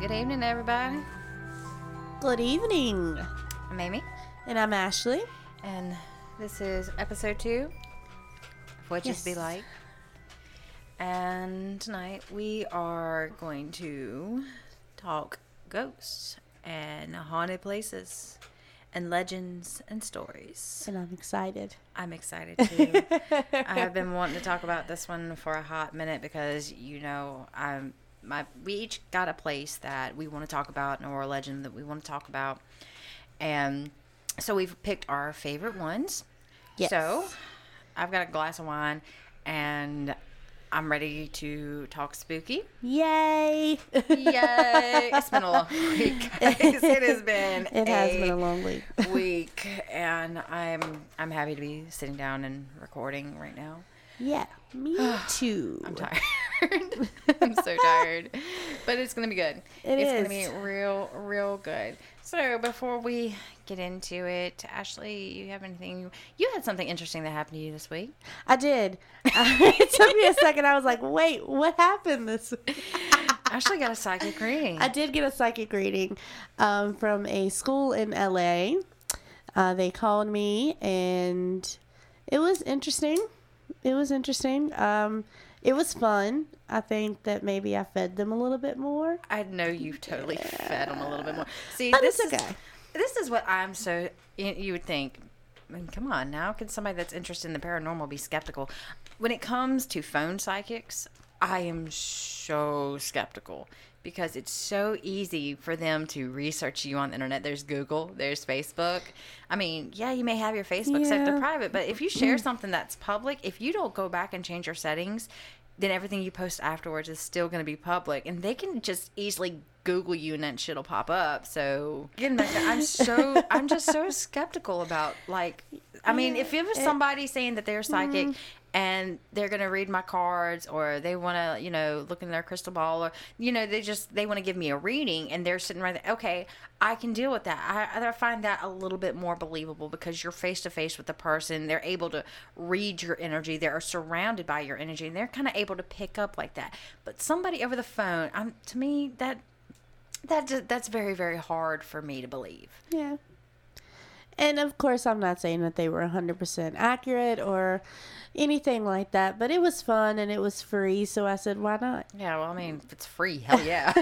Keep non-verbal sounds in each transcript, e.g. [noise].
Good evening, everybody. Good evening. I'm Amy, And I'm Ashley. and this is episode two of What to Be Yes. Like. And tonight we are going to talk ghosts and haunted places and legends and stories. And I'm excited. I'm excited too. [laughs] I have been wanting to talk about this one for a hot minute because you know I'm my we each got a place that we want to talk about or a legend that we want to talk about, and so we've picked our favorite ones. Yes. So I've got a glass of wine and I'm ready to talk spooky. Yay! Yay! it's been a long [laughs] week. It has been. It has a been a long week. [laughs] week, and I'm I'm happy to be sitting down and recording right now. Yeah, me [sighs] too. I'm tired. [laughs] I'm so tired, but it's gonna be good. It it's is. gonna be real, real good. So before we get into it, Ashley, you have anything? You had something interesting that happened to you this week. I did. [laughs] it took me a second. I was like, wait, what happened this week? [laughs] Ashley got a psychic reading. I did get a psychic reading um, from a school in LA. Uh, they called me and it was interesting. It was interesting. Um, it was fun. I think that maybe I fed them a little bit more. I know you've totally fed them a little bit more. See, But this is okay. this is what I'm so you, you would think. I mean, come on, now can somebody that's interested in the paranormal be skeptical? When it comes to phone psychics, I am so skeptical because it's so easy for them to research you on the internet. There's Google, there's Facebook. I mean, yeah, you may have your Facebook set to private, but if you share mm. something that's public, if you don't go back and change your settings, then everything you post afterwards is still going to be public, and they can just easily Google you and that shit'll pop up. So to, I'm so [laughs] I'm just so skeptical about like, I mean, if it was somebody saying that they're psychic. Mm-hmm. And they're gonna read my cards, or they want to, you know, look in their crystal ball, or you know, they just they want to give me a reading, and they're sitting right there. Okay, I can deal with that. I, I find that a little bit more believable because you're face to face with the person. They're able to read your energy. They're surrounded by your energy, and they're kind of able to pick up like that. But somebody over the phone, I'm to me that that that's very very hard for me to believe. Yeah. And of course, I'm not saying that they were 100% accurate or anything like that, but it was fun and it was free, so I said, why not? Yeah, well, I mean, if it's free, hell yeah. [laughs]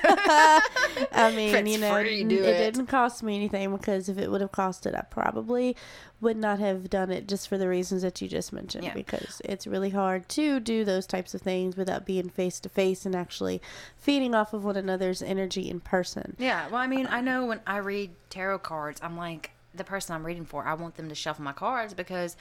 I mean, you know, free, do it, it. didn't cost me anything because if it would have costed, I probably would not have done it just for the reasons that you just mentioned. Yeah. Because it's really hard to do those types of things without being face to face and actually feeding off of one another's energy in person. Yeah, well, I mean, I know when I read tarot cards, I'm like the person I'm reading for. I want them to shuffle my cards because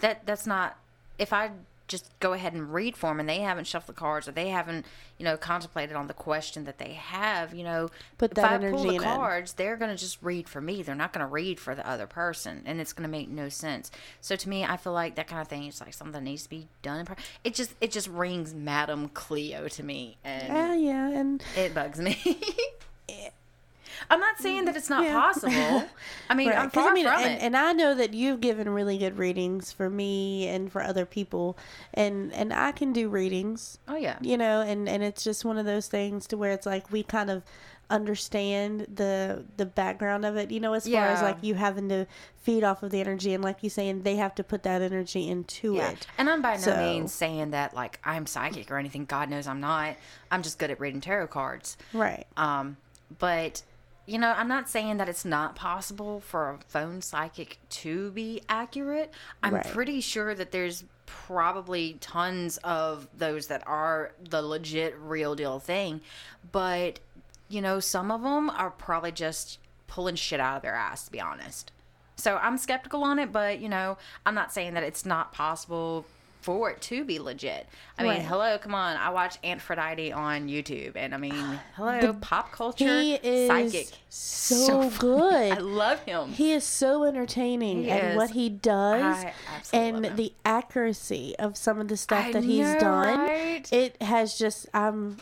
that that's not if I just go ahead and read for them and they haven't shuffled the cards or they haven't you know contemplated on the question that they have. You know, Put if that I pull the in cards, they're gonna just read for me. They're not gonna read for the other person, and it's gonna make no sense. So to me, I feel like that kind of thing is like something that needs to be done. It just it just rings madam Cleo to me, and Yeah, yeah, and it bugs me. [laughs] Eh, I'm not saying that it's not Yeah. possible. [laughs] I mean, Right, I'm far I mean, from and, it. and I know that you've given really good readings for me and for other people, and and I can do readings, oh yeah, you know, and and it's just one of those things to where it's like we kind of understand the the background of it, you know, as far as like you having to feed off of the energy, and like you saying they have to put that energy into yeah. it. And I'm by no So- means saying that like I'm psychic or anything. God knows I'm not. I'm just good at reading tarot cards. Right. Um, but you know, I'm not saying that it's not possible for a phone psychic to be accurate. I'm Right. pretty sure that there's probably tons of those that are the legit real deal thing, but you know, some of them are probably just pulling shit out of their ass to be honest. So I'm skeptical on it, but you know, I'm not saying that it's not possible for it to be legit. I mean, Right. hello, come on. I watch Aphrodite on YouTube, and I mean, [sighs] hello, pop culture, He is psychic, so, funny. [laughs] good. I love him. He is so entertaining is. what he does I absolutely love and the accuracy of some of the stuff I that he's know, done. right? It has just um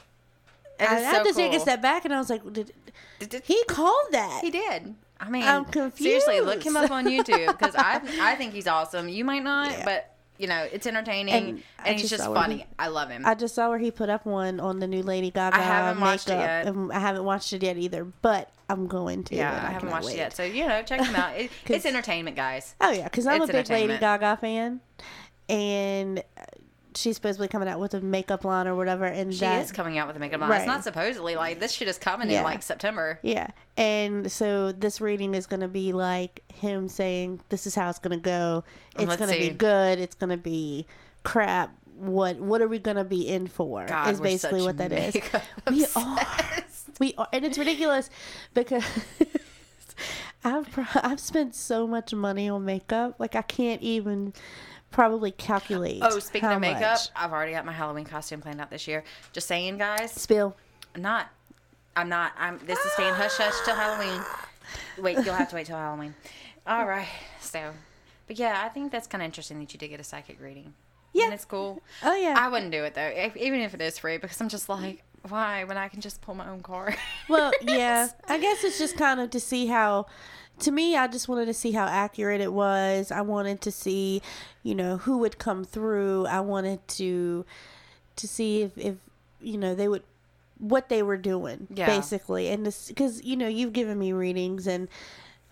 It I is had so to take a step back and I was like, did, Did- did- he called that? He did. I mean, I'm confused. seriously, look him up on [laughs] YouTube because I I think he's awesome. You might not, Yeah. but you know, it's entertaining And and, I he's just just funny. he- I love him. I just saw where he put up one on the new Lady Gaga I haven't makeup, watched it yet. and I haven't watched it yet either. But I'm going to. yeah, and I, haven't watched wait. it yet. So, you know, check him out. [laughs] It, it's entertainment, guys. Oh yeah, because I'm It's a big Lady. Gaga fan, and she's supposed to be coming out with a makeup line or whatever. And She that, is coming out with a makeup line. Right. It's not supposedly like this shit is coming Yeah. in like September. Yeah, and so this reading is going to be like him saying, "This is how it's going to go. It's going to be good. It's going to be crap. What what are we going to be in for?" God, is basically what that is. [laughs] We are. We are, and it's ridiculous because [laughs] I've pro- I've spent so much money on makeup, like I can't even probably calculate. Oh, speaking of makeup, much. I've already got my Halloween costume planned out this year. Just saying, guys. spill. I'm not. I'm not. I'm. This is staying hush hush till Halloween. Wait, you'll have to wait till Halloween. All right. So, but yeah, I think that's kind of interesting that you did get a psychic reading. Yeah. and it's cool. Oh yeah. I wouldn't do it though, if, even if it is free, because I'm just like, why? When I can just pull my own car. Well, [laughs] yeah. I guess it's just kind of to see how to me I just wanted to see how accurate it was. I wanted to see, you know, who would come through. I wanted to to see if if you know, they would what they were doing Yeah. basically. And this cuz you know, you've given me readings and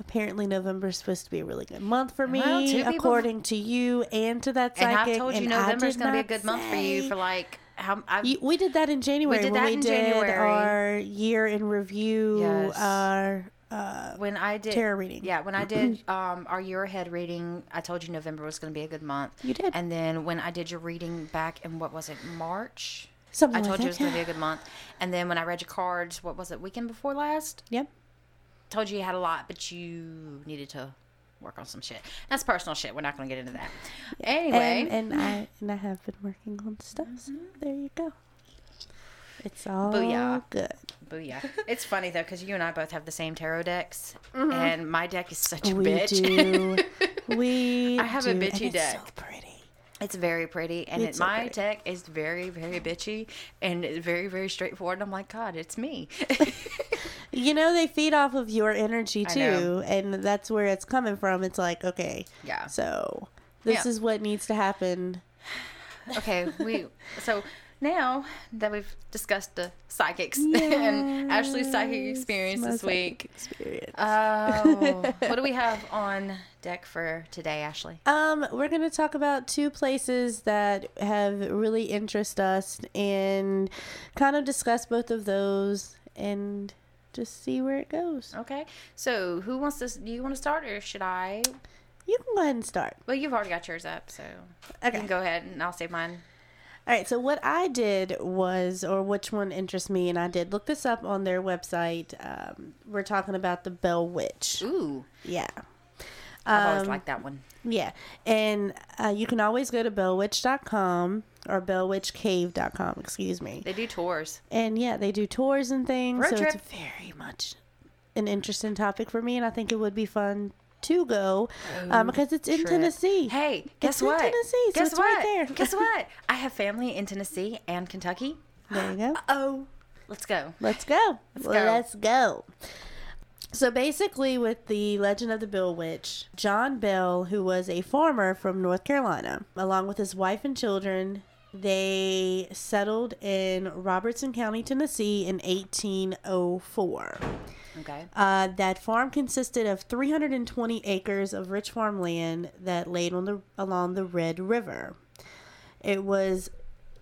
apparently November is supposed to be a really good month for me Well, people- according to you and to that psychic. and. I've told you and I November's going to be a good month for you for like how I've, you, we did that in January We did that we in did January. our year in review, Yes. our uh, when I did tarot reading. Yeah, when I [clears throat] did um, our year ahead reading, I told you November was going to be a good month. You did. And then when I did your reading back in what was it March? Something I like told you it was going to be a good month. And then when I read your cards, what was it? Weekend before last? Yep. Told you you had a lot, but you needed to work on some shit. That's personal shit. We're not going to get into that. Anyway, And, and I [laughs] and I have been working on stuff. So there you go. It's all Booyah. good. Booyah. It's funny though because you and I both have the same tarot decks, mm-hmm. and my deck is such a We bitch. do. [laughs] We I have a bitchy and It's so deck. pretty. It's very pretty, and It's it, so my pretty. deck is very, very bitchy and it's very, very straightforward. I'm like, God, it's me. [laughs] You know they feed off of your energy too, and that's where it's coming from. It's like okay, yeah. so this Yeah. is what needs to happen. Okay. We so now that we've discussed the psychics [laughs] and Ashley's psychic experience my this psychic week. Experience. Oh, what do we [laughs] have on deck for today, Ashley? Um, we're going to talk about two places that have really interest us and kind of discuss both of those and just see where it goes. Okay. So who wants to? Do you want to start or should I? You can go ahead and start. Well, you've already got yours up, so you can go ahead and I'll save mine. All right. So what I did was, or which one interests me, and I did look this up on their website. Um, we're talking about the Bell Witch. Ooh, Yeah. I've always Um, liked that one. Yeah, and uh, you can always go to bellwitch.com or bellwitchcave.com, excuse me. They do tours. And yeah, they do tours and things. Road so trip. it's very much an interesting topic for me, and I think it would be fun to go um, because it's in trip. Tennessee. Hey, guess in what? Tennessee, so guess it's what? right there. guess [laughs] what? I have family in Tennessee and Kentucky. There you go. [gasps] Oh, let's go. Let's go. go. Let's go. So basically, with the Legend of the Bell Witch, John Bell, who was a farmer from North Carolina, along with his wife and children, they settled in Robertson County, Tennessee in 1804. Okay. Uh, that farm consisted of 320 acres of rich farmland that laid on the along the Red River. It was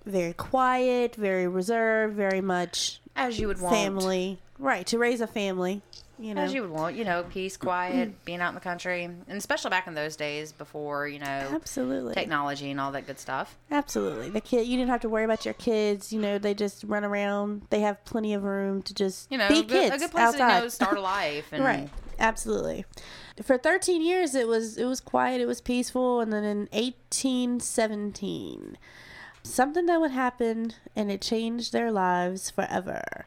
very quiet, very reserved, very much As you would want. family, right? To raise a family, you know. As you would want, you know, peace, [clears throat] quiet, being out in the country, and especially back in those days before you know absolutely, technology and all that good stuff. absolutely. The kid, you didn't have to worry about your kids. You know, they just run around. They have plenty of room to just You know, be a good, kids a good place outside. to you know, [laughs] start a life. And right absolutely for 13 years it was it was quiet it was peaceful and then in 1817 something that would happen and it changed their lives forever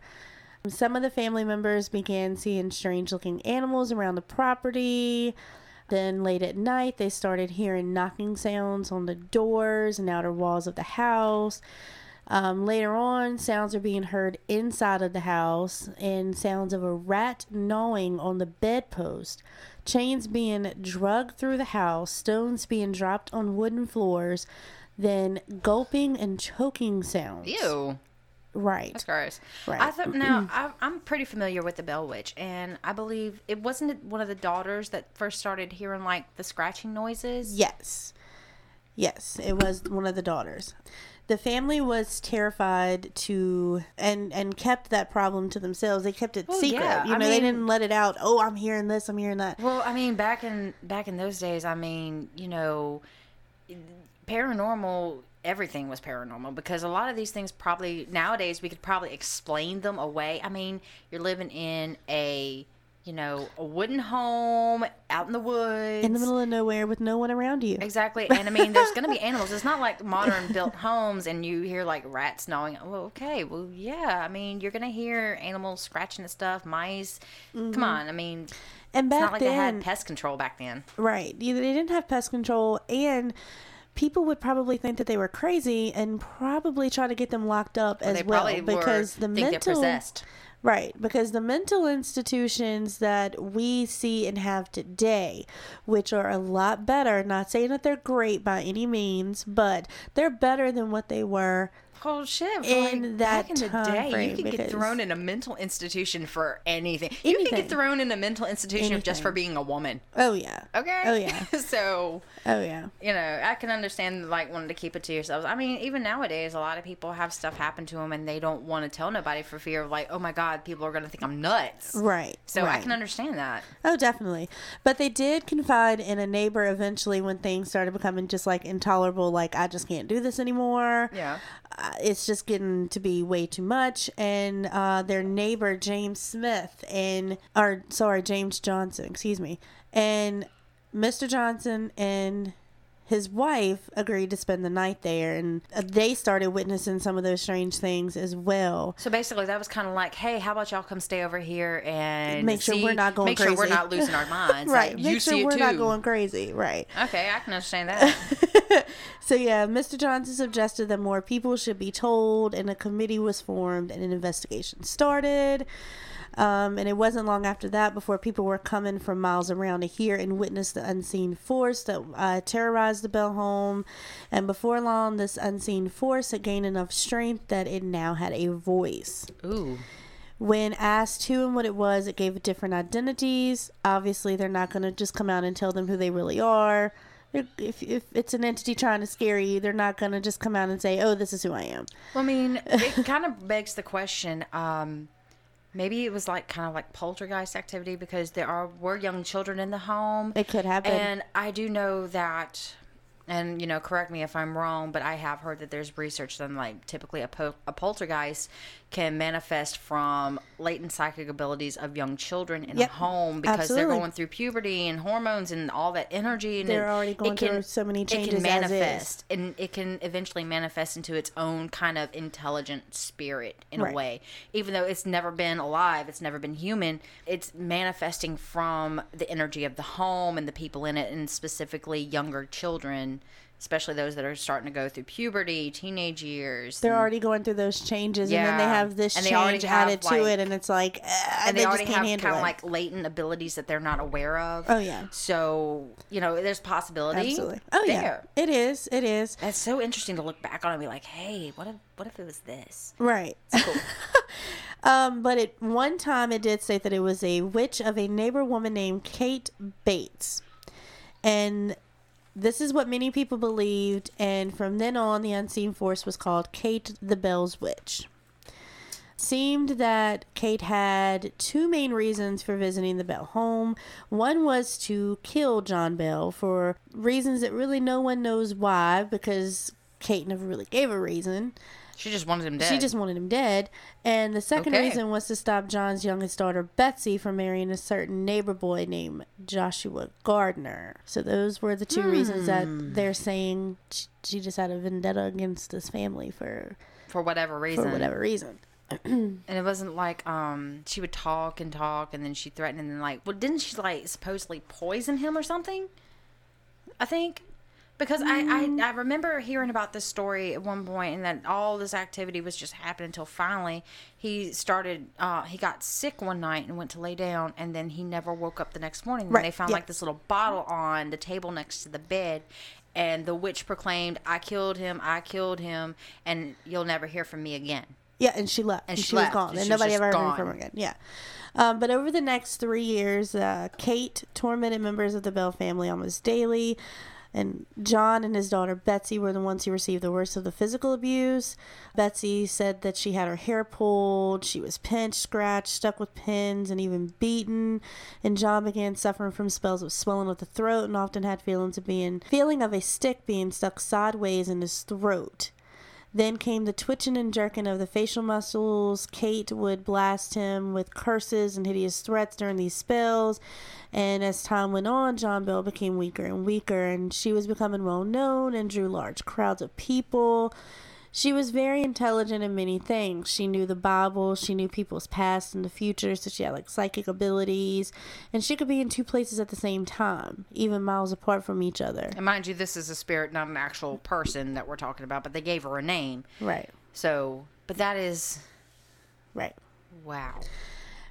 some of the family members began seeing strange looking animals around the property then late at night they started hearing knocking sounds on the doors and outer walls of the house Um, later on, sounds are being heard inside of the house and sounds of a rat gnawing on the bedpost, chains being dragged through the house, stones being dropped on wooden floors, then gulping and choking sounds. Ew. Right. That's gross. Right. I thought now I, I'm pretty familiar with the Bell Witch, and I believe it wasn't it one of the daughters that first started hearing like the scratching noises. Yes. Yes, it was one of the daughters. The family was terrified to and and kept that problem to themselves. They kept it Well, secret. yeah, You I know, they didn't let it out. Oh, I'm hearing this, I'm hearing that. Well, I mean, back in back in those days, I mean, you know, paranormal. Everything was paranormal because a lot of these things probably nowadays we could probably explain them away. I mean, you're living in a you know a wooden home out in the woods In the middle of nowhere with no one around you. Exactly. And I mean, there's going to be [laughs] animals. It's not like modern built homes and you hear like rats gnawing. Well, okay. Well, yeah. I mean, you're going to hear animals scratching at stuff, mice. Come mm-hmm. on. I mean, And it's back not like they then, had pest control back then. right? They didn't have pest control, and people would probably think that they were crazy and probably try to get them locked up as they well probably because were, the think mental possessed. Right, because the mental institutions that we see and have today, which are a lot better, not saying that they're great by any means, but they're better than what they were. Oh shit! In like, that back in the day, frame, you could get thrown in a mental institution for anything. You could get thrown in a mental institution just for being a woman. Oh yeah. Okay. Oh, yeah. [laughs] so Oh yeah. you know, I can understand like wanting to keep it to yourselves. I mean, even nowadays, a lot of people have stuff happen to them and they don't want to tell nobody for fear of like, oh my god, people are going to think I'm nuts. Right. So I can understand that. Oh, definitely. But they did confide in a neighbor eventually when things started becoming just like intolerable. Like, I just can't do this anymore. Yeah. Uh, it's just getting to be way too much. And uh, their neighbor, James Smith, and, or sorry, James Johnson, excuse me. And Mr. Johnson and his wife agreed to spend the night there. And uh, they started witnessing some of those strange things as well. So basically, that was kind of like, hey, how about y'all come stay over here and Make sure see- we're not going crazy. make sure we're not losing our [laughs] minds. right. Like, Make sure we're not going crazy. Right. Okay, I can understand that. [laughs] So yeah, Mr. Johnson suggested that more people should be told, and a committee was formed, and an investigation started. Um, and it wasn't long after that before people were coming from miles around to hear and witness the unseen force that uh, terrorized the Bell home. And before long, this unseen force had gained enough strength that it now had a voice. Ooh. When asked who and what it was, it gave different identities. Obviously, they're not going to just come out and tell them who they really are. If, if it's an entity trying to scare you, they're not going to just come out and say, oh, this is who I am. Well, I mean, it [laughs] kind of begs the question. Um, maybe it was like kind of like poltergeist activity because there are were young children in the home. It could happen. And I do know that, and you know, correct me if I'm wrong, but I have heard that there's research done like typically a, pol- a poltergeist can manifest from latent psychic abilities of young children in Yep, a home because they're going through puberty and hormones and all that energy. And They're it- already going can, through so many changes It as can manifest and it can eventually manifest into its own kind of intelligent spirit in Right. a way even though it's never been alive it's never been human it's manifesting from the energy of the home and the people in it and specifically younger children especially those that are starting to go through puberty teenage years They're and, already going through those changes, and then they have this And change added to like- it, and it's like, uh, and they, they, already have kind of like latent abilities that they're not aware of Oh, yeah. so you know there's possibility Absolutely. Oh yeah, there. it is. It is. That's so interesting to look back on and be like, hey, what if what if it was this? Right. Cool. [laughs] Um, but at one time it did say that it was a witch of a neighbor woman named Kate Bates. And this is what many people believed, and from then on the unseen force was called Kate the Bell's Witch. Seemed that Kate had two main reasons for visiting the Bell home. One was to kill John Bell for reasons that really no one knows why, because Kate never really gave a reason. She just wanted him dead. She just wanted him dead. And the second Okay. reason was to stop John's youngest daughter, Betsy, from marrying a certain neighbor boy named Joshua Gardner. So those were the two reasons that Hmm. they're saying she just had a vendetta against this family for, for whatever reason. for whatever reason. [clears throat] And it wasn't like um she would talk and talk and then she threatened and then like well didn't she like supposedly poison him or something? I think. Because I, I, I remember hearing about this story at one point, and that all this activity was just happening until finally he started. Uh, he got sick one night and went to lay down, and then he never woke up the next morning. And Right, they found yeah. like this little bottle on the table next to the bed, and the witch proclaimed, "I killed him! I killed him! And you'll never hear from me again." Yeah, and she left. And she she, was gone. She And nobody ever heard from her again. Yeah. Um, but over the next three years, uh, Kate tormented members of the Bell family almost daily. And John and his daughter Betsy were the ones who received the worst of the physical abuse. Betsy said that she had her hair pulled, she was pinched, scratched, stuck with pins, and even beaten. And John began suffering from spells of swelling of the throat and often had feelings of being feeling of a stick being stuck sideways in his throat. Then came the twitching and jerking of the facial muscles. Kate would blast him with curses and hideous threats during these spells. And as time went on, John Bell became weaker and weaker, and she was becoming well known and drew large crowds of people. She was very intelligent in many things. She knew the Bible, she knew people's past and the future, so she had like psychic abilities, and she could be in two places at the same time, even miles apart from each other. And mind you, this is a spirit, not an actual person that we're talking about, but they gave her a name. Right, So, but that is right. wow.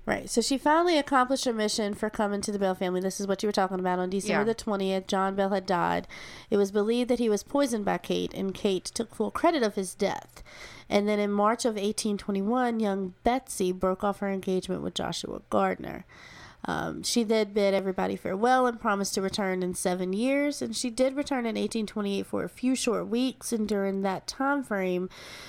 Right. So she finally accomplished her mission for coming to the Bell family. This is what you were talking about. On December Yeah. the 20th, John Bell had died. It was believed that he was poisoned by Kate, and Kate took full credit of his death. And then in March of 1821, young Betsy broke off her engagement with Joshua Gardner. Um, she did bid everybody farewell and promised to return in seven years. And she did return in 1828 for a few short weeks. And during that time frame,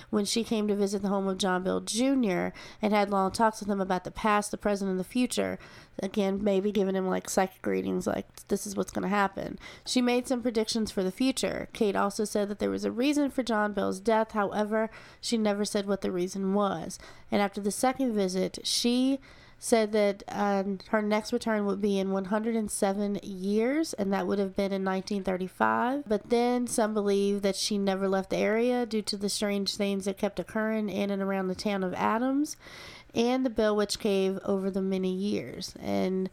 when she came to visit the home of John Bell Jr. and had long talks with him about the past, the present, and the future, again, maybe giving him like psychic readings, like this is what's going to happen. She made some predictions for the future. Kate also said that there was a reason for John Bell's death. However, she never said what the reason was. And after the second visit, she said that um, her next return would be in 107 years, and that would have been in 1935. But then some believe that she never left the area due to the strange things that kept occurring in and around the town of Adams and the Bell Witch Cave over the many years. And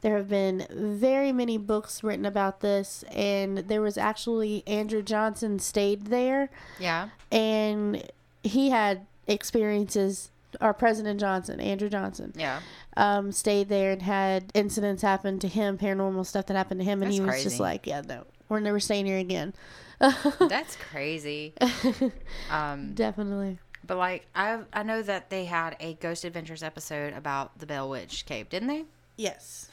there have been very many books written about this, and there was actually Andrew Johnson stayed there Yeah. and he had experiences our president johnson andrew johnson Yeah. um, stayed there and had incidents happen to him paranormal stuff that happened to him and That's he was crazy. just like yeah no we're never staying here again [laughs] [laughs] That's crazy. Um, definitely but like I I know that they had a Ghost Adventures episode about the Bell Witch Cave, didn't they? yes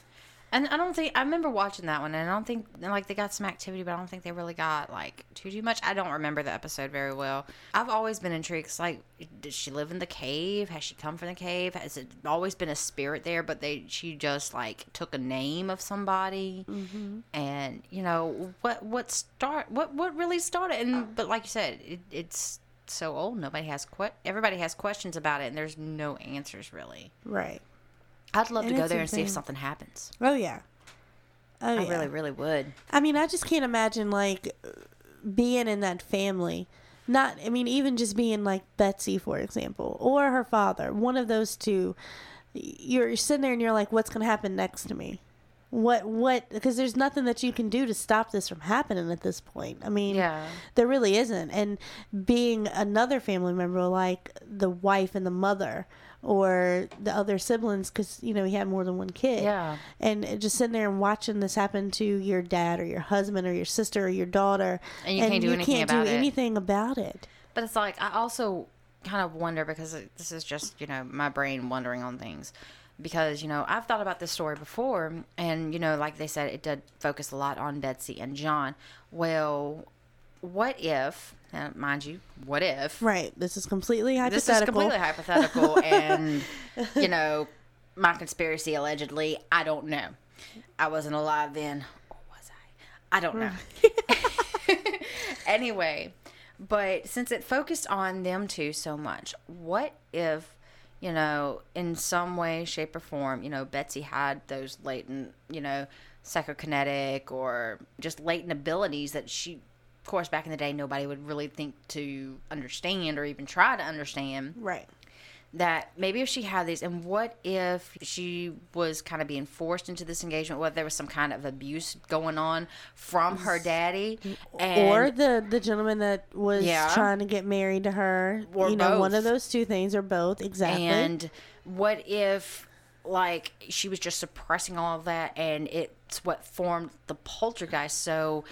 And I don't think I remember watching that one, and I don't think like they got some activity, but I don't think they really got like too too much. I don't remember the episode very well. I've always been intrigued. 'cause, like, did she live in the cave? Has she come from the cave? Has it always been a spirit there? But they she just like took a name of somebody, mm-hmm. and you know what what start what what really started? And but like you said, it, it's so old. Nobody has que- everybody has questions about it, and there's no answers really. right I'd love to go there and see if something happens. oh yeah oh I yeah really, really would. I mean, I just can't imagine like being in that family. Not, I mean, even just being like Betsy, for example, or her father, one of those two. You're sitting there and you're like, what's going to happen next to me? What, what, because there's nothing that you can do to stop this from happening at this point. I mean, Yeah. there really isn't. And being another family member, like the wife and the mother, or the other siblings, because, you know, he had more than one kid Yeah. and just sitting there and watching this happen to your dad or your husband or your sister or your daughter And you can't do anything can't about do it. anything about it But it's like I also kind of wonder because this is just you know my brain wondering on things because you know I've thought about this story before and you know like they said it did focus a lot on Betsy and John. Well, what if? Now, mind you, what if? right this is completely hypothetical. This is completely hypothetical, [laughs] and you know my conspiracy allegedly. I don't know. I wasn't alive then, or was I? I don't know. [laughs] [laughs] anyway, but since it focused on them two so much, what if, you know, in some way, shape, or form, you know, Betsy had those latent, you know, psychokinetic or just latent abilities that she, course, back in the day, nobody would really think to understand or even try to understand. right that maybe if she had these, and what if she was kind of being forced into this engagement, whether there was some kind of abuse going on from her daddy, and or the the gentleman that was Yeah. trying to get married to her. Or you know, one of those two things, or both. Exactly. And what if, like, she was just suppressing all of that and it's what formed the poltergeist? So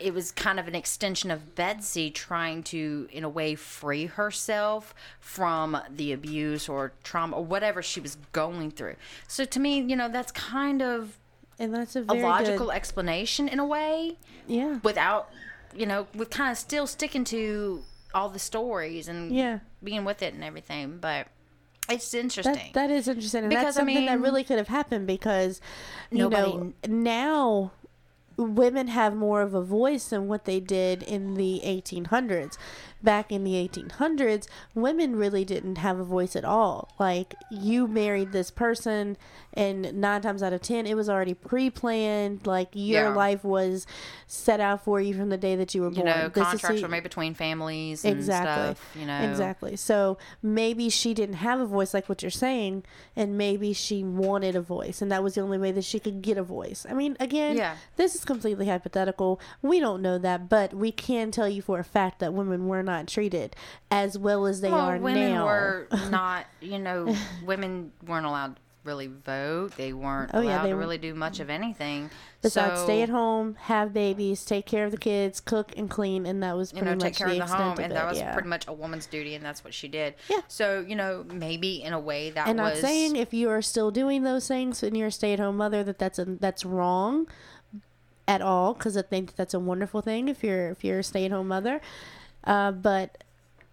it was kind of an extension of Betsy trying to, in a way, free herself from the abuse or trauma or whatever she was going through. So to me, you know, that's kind of and that's a a logical good, explanation in a way yeah. without, you know, with kind of still sticking to all the stories and Yeah. being with it and everything. But it's interesting. That, that is interesting, and Because, that's I something that really could have happened because you know now women have more of a voice than what they did in the 1800s. Back in the 1800s, women really didn't have a voice at all. Like you married this person, and nine times out of ten, it was already pre-planned. Like your Yeah. life was set out for you from the day that you were born. you know, This is contracts who- were made between families and Exactly. stuff. You know, Exactly. So maybe she didn't have a voice like what you're saying, and maybe she wanted a voice, and that was the only way that she could get a voice. I mean, again, Yeah. this is completely hypothetical. We don't know that, but we can tell you for a fact that women were not treated as well as they Well, are women now. were [laughs] not. You know, women weren't allowed to really vote. They weren't Oh, yeah, allowed they to really do much of anything. Besides, so, stay at home, have babies, take care of the kids, cook and clean, and that was You pretty know, much take care the of the extent home, of and it. that was yeah. pretty much a woman's duty, and that's what she did. Yeah. So you know, maybe in a way that and was not saying if you are still doing those things and you're a stay-at-home mother that that's a, that's wrong at all because I think that that's a wonderful thing if you're if you're a stay-at-home mother, uh, but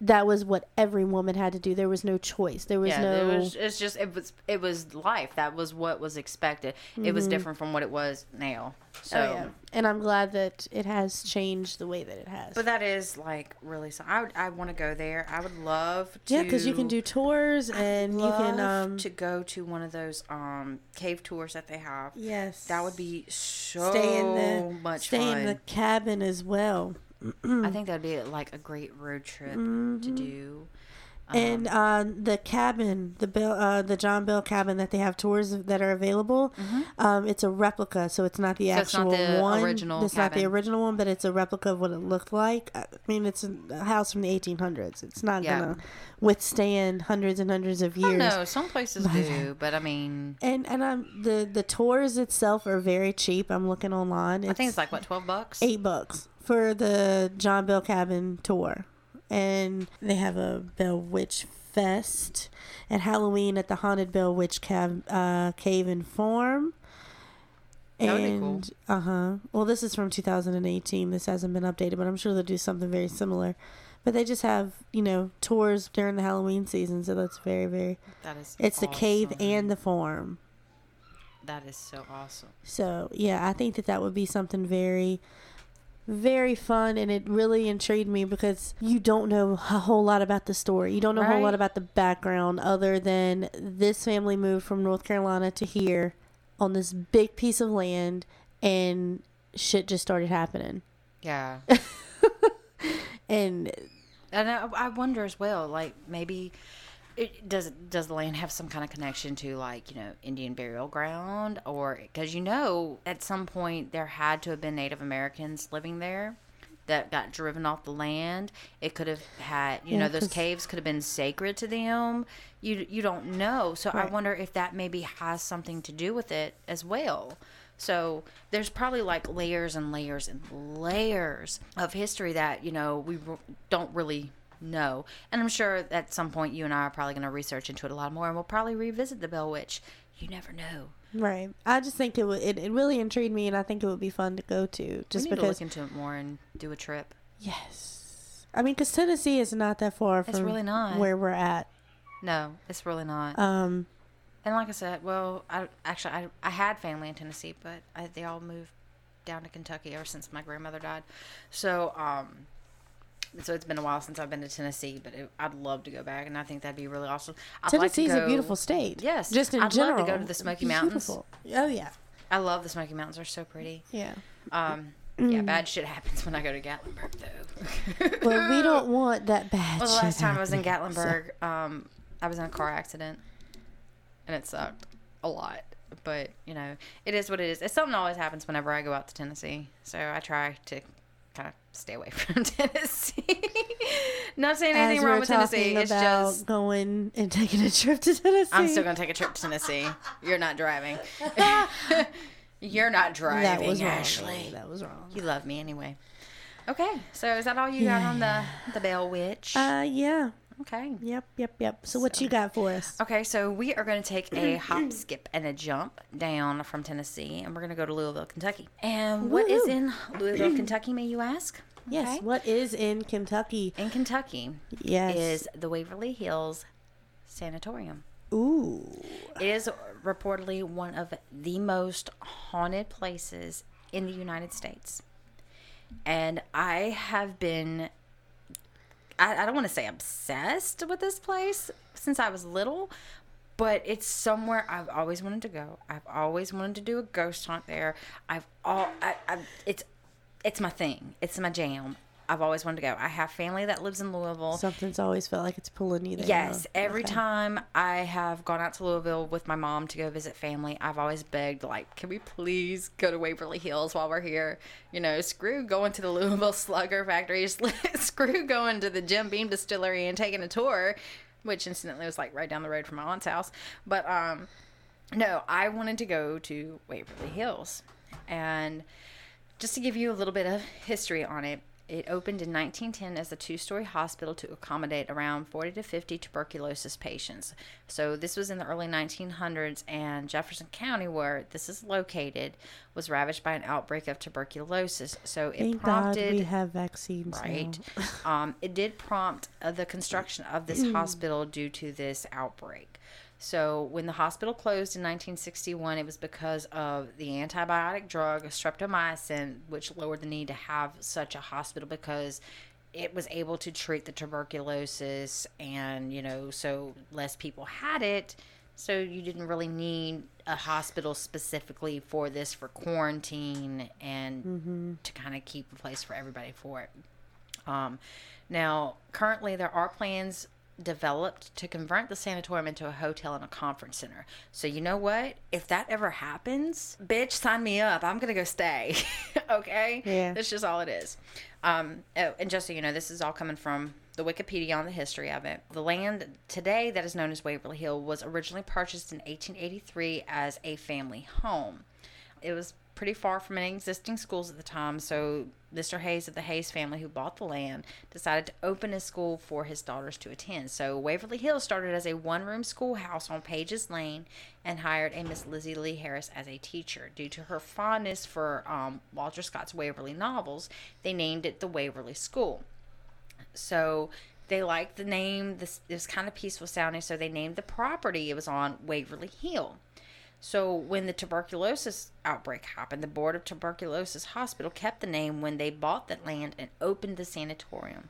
that was what every woman had to do. There was no choice. There was yeah, no. it was. It's just it was it was life. That was what was expected. It was different from what it was now. So. Mm-hmm. oh yeah, and I'm glad that it has changed the way that it has. But that is like really. So I would, I want to go there. I would love to. yeah, because you can do tours and you can um to go to one of those um cave tours that they have. yes That would be so stay in the much stay fun. in the cabin as well. I think that'd be like a great road trip Mm-hmm. to do. And uh, the cabin, the Bill, uh, the John Bell cabin that they have tours that are available, um, it's a replica, so it's not the Mm-hmm. So it's not actual the one. original It's not the original one, but it's a replica of what it looked like. I mean, it's a house from the 1800s. It's not Yeah. gonna withstand hundreds and hundreds of years. No, some places do, but I mean, And and um, the the tours itself are very cheap. I'm looking online. I think it's like what twelve bucks. eight bucks for the John Bell Cabin tour, and they have a Bell Witch Fest at Halloween at the Haunted Bell Witch Cave, uh, Cave and Farm. That would be cool. And uh huh. Well, this is from 2018. This hasn't been updated, but I'm sure they'll do something very similar. But they just have you know tours during the Halloween season, so that's very very. That is. It's the cave and the farm. That is so awesome. So yeah, I think that that would be something very, very fun, and it really intrigued me because you don't know a whole lot about the story. You don't know a whole lot about the background other than this family moved from North Carolina to here on this big piece of land, and shit just started happening. Yeah. [laughs] And And I, I wonder as well, like maybe it, does does the land have some kind of connection to like you know Indian burial ground, or because you know at some point there had to have been Native Americans living there that got driven off the land. It could have had you Yeah, know those caves could have been sacred to them. You you don't know, so I wonder if that maybe has something to do with it as well. So there's probably like layers and layers and layers of history that you know we don't really know. And I'm sure at some point you and I are probably going to research into it a lot more, and we'll probably revisit the Bell Witch. You never know. right, I just think it would it, it really intrigued me, and I think it would be fun to go to just we need to because look into it more and do a trip. yes, I mean because Tennessee is not that far It's from really not. where we're at. No, it's really not. Um, and like I said, well, I actually I, I had family in Tennessee, but I, they all moved down to Kentucky ever since my grandmother died. So um. So it's been a while since I've been to Tennessee, but it, I'd love to go back, and I think that'd be really awesome. I'd like to Tennessee's a beautiful state. Yes, just in I'd love to go to the Smoky Mountains. Beautiful. Oh yeah, I love the Smoky Mountains; they're so pretty. yeah. Um, yeah, bad shit happens when I go to Gatlinburg, though. Well, we don't [laughs] want that bad. Well, the last time I was in happening, so- Gatlinburg, um, I was in a car accident, and it sucked a lot. But you know, it is what it is. It's something that always happens whenever I go out to Tennessee. So I try to kind of stay away [laughs] from Tennessee. Not saying anything As wrong with Tennessee. It's just going and taking a trip to Tennessee. I'm still gonna take a trip to Tennessee. You're not driving. [laughs] You're not driving, that was wrong. Ashley. That was wrong. You love me anyway. Okay, so is that all you got on the the Bell Witch? Uh, yeah. Okay. Yep, yep, yep. So, what you got for us? Okay, so we are going to take a hop, skip, and a jump down from Tennessee, and we're going to go to Louisville, Kentucky. And what is in Louisville, Kentucky, may you ask? Yes. Okay. What is in Kentucky? In Kentucky Yes. is the Waverly Hills Sanatorium. Ooh. It is reportedly one of the most haunted places in the United States. And I have been, I, I don't want to say obsessed with this place since I was little, but it's somewhere I've always wanted to go. I've always wanted to do a ghost hunt there. I've all, I, I, it's, it's my thing. It's my jam. I've always wanted to go. I have family that lives in Louisville. Something's always felt like it's pulling you there. Yes, every Okay. time I have gone out to Louisville with my mom to go visit family, I've always begged, like, can we please go to Waverly Hills while we're here? You know, screw going to the [laughs] Louisville Slugger factory, [laughs] screw going to the Jim Beam distillery and taking a tour, which incidentally was like right down the road from my aunt's house. But um, no, I wanted to go to Waverly Hills. And just to give you a little bit of history on it, it opened in 1910 as a two story hospital to accommodate around 40 to 50 tuberculosis patients. So, this was in the early 1900s, and Jefferson County, where this is located, was ravaged by an outbreak of tuberculosis. So, it Thank God prompted. we have vaccines Right. now. [laughs] um, it did prompt uh, the construction of this hospital due to this outbreak. So, when the hospital closed in 1961, it was because of the antibiotic drug streptomycin, which lowered the need to have such a hospital because it was able to treat the tuberculosis, and you know, so less people had it. So, you didn't really need a hospital specifically for this for quarantine and to kind of keep a place for everybody for it. Um, now, currently, there are plans developed to convert the sanatorium into a hotel and a conference center. So, you know what? If that ever happens, bitch, sign me up. I'm going to go stay. [laughs] okay? Yeah. That's just all it is. Um, oh, and just so you know, this is all coming from the Wikipedia on the history of it. The land today that is known as Waverly Hill was originally purchased in 1883 as a family home. It was pretty far from any existing schools at the time, so Mr. Hays of the Hays family, who bought the land, decided to open a school for his daughters to attend. So Waverly Hill started as a one room schoolhouse on Pages Lane and hired a Miss Lizzie Lee Harris as a teacher. Due to her fondness for um, Walter Scott's Waverley novels, they named it the Waverly School. So they liked the name. This it was kind of peaceful sounding, so they named the property it was on Waverly Hill. So when the tuberculosis outbreak happened, the Board of Tuberculosis Hospital kept the name when they bought that land and opened the sanatorium.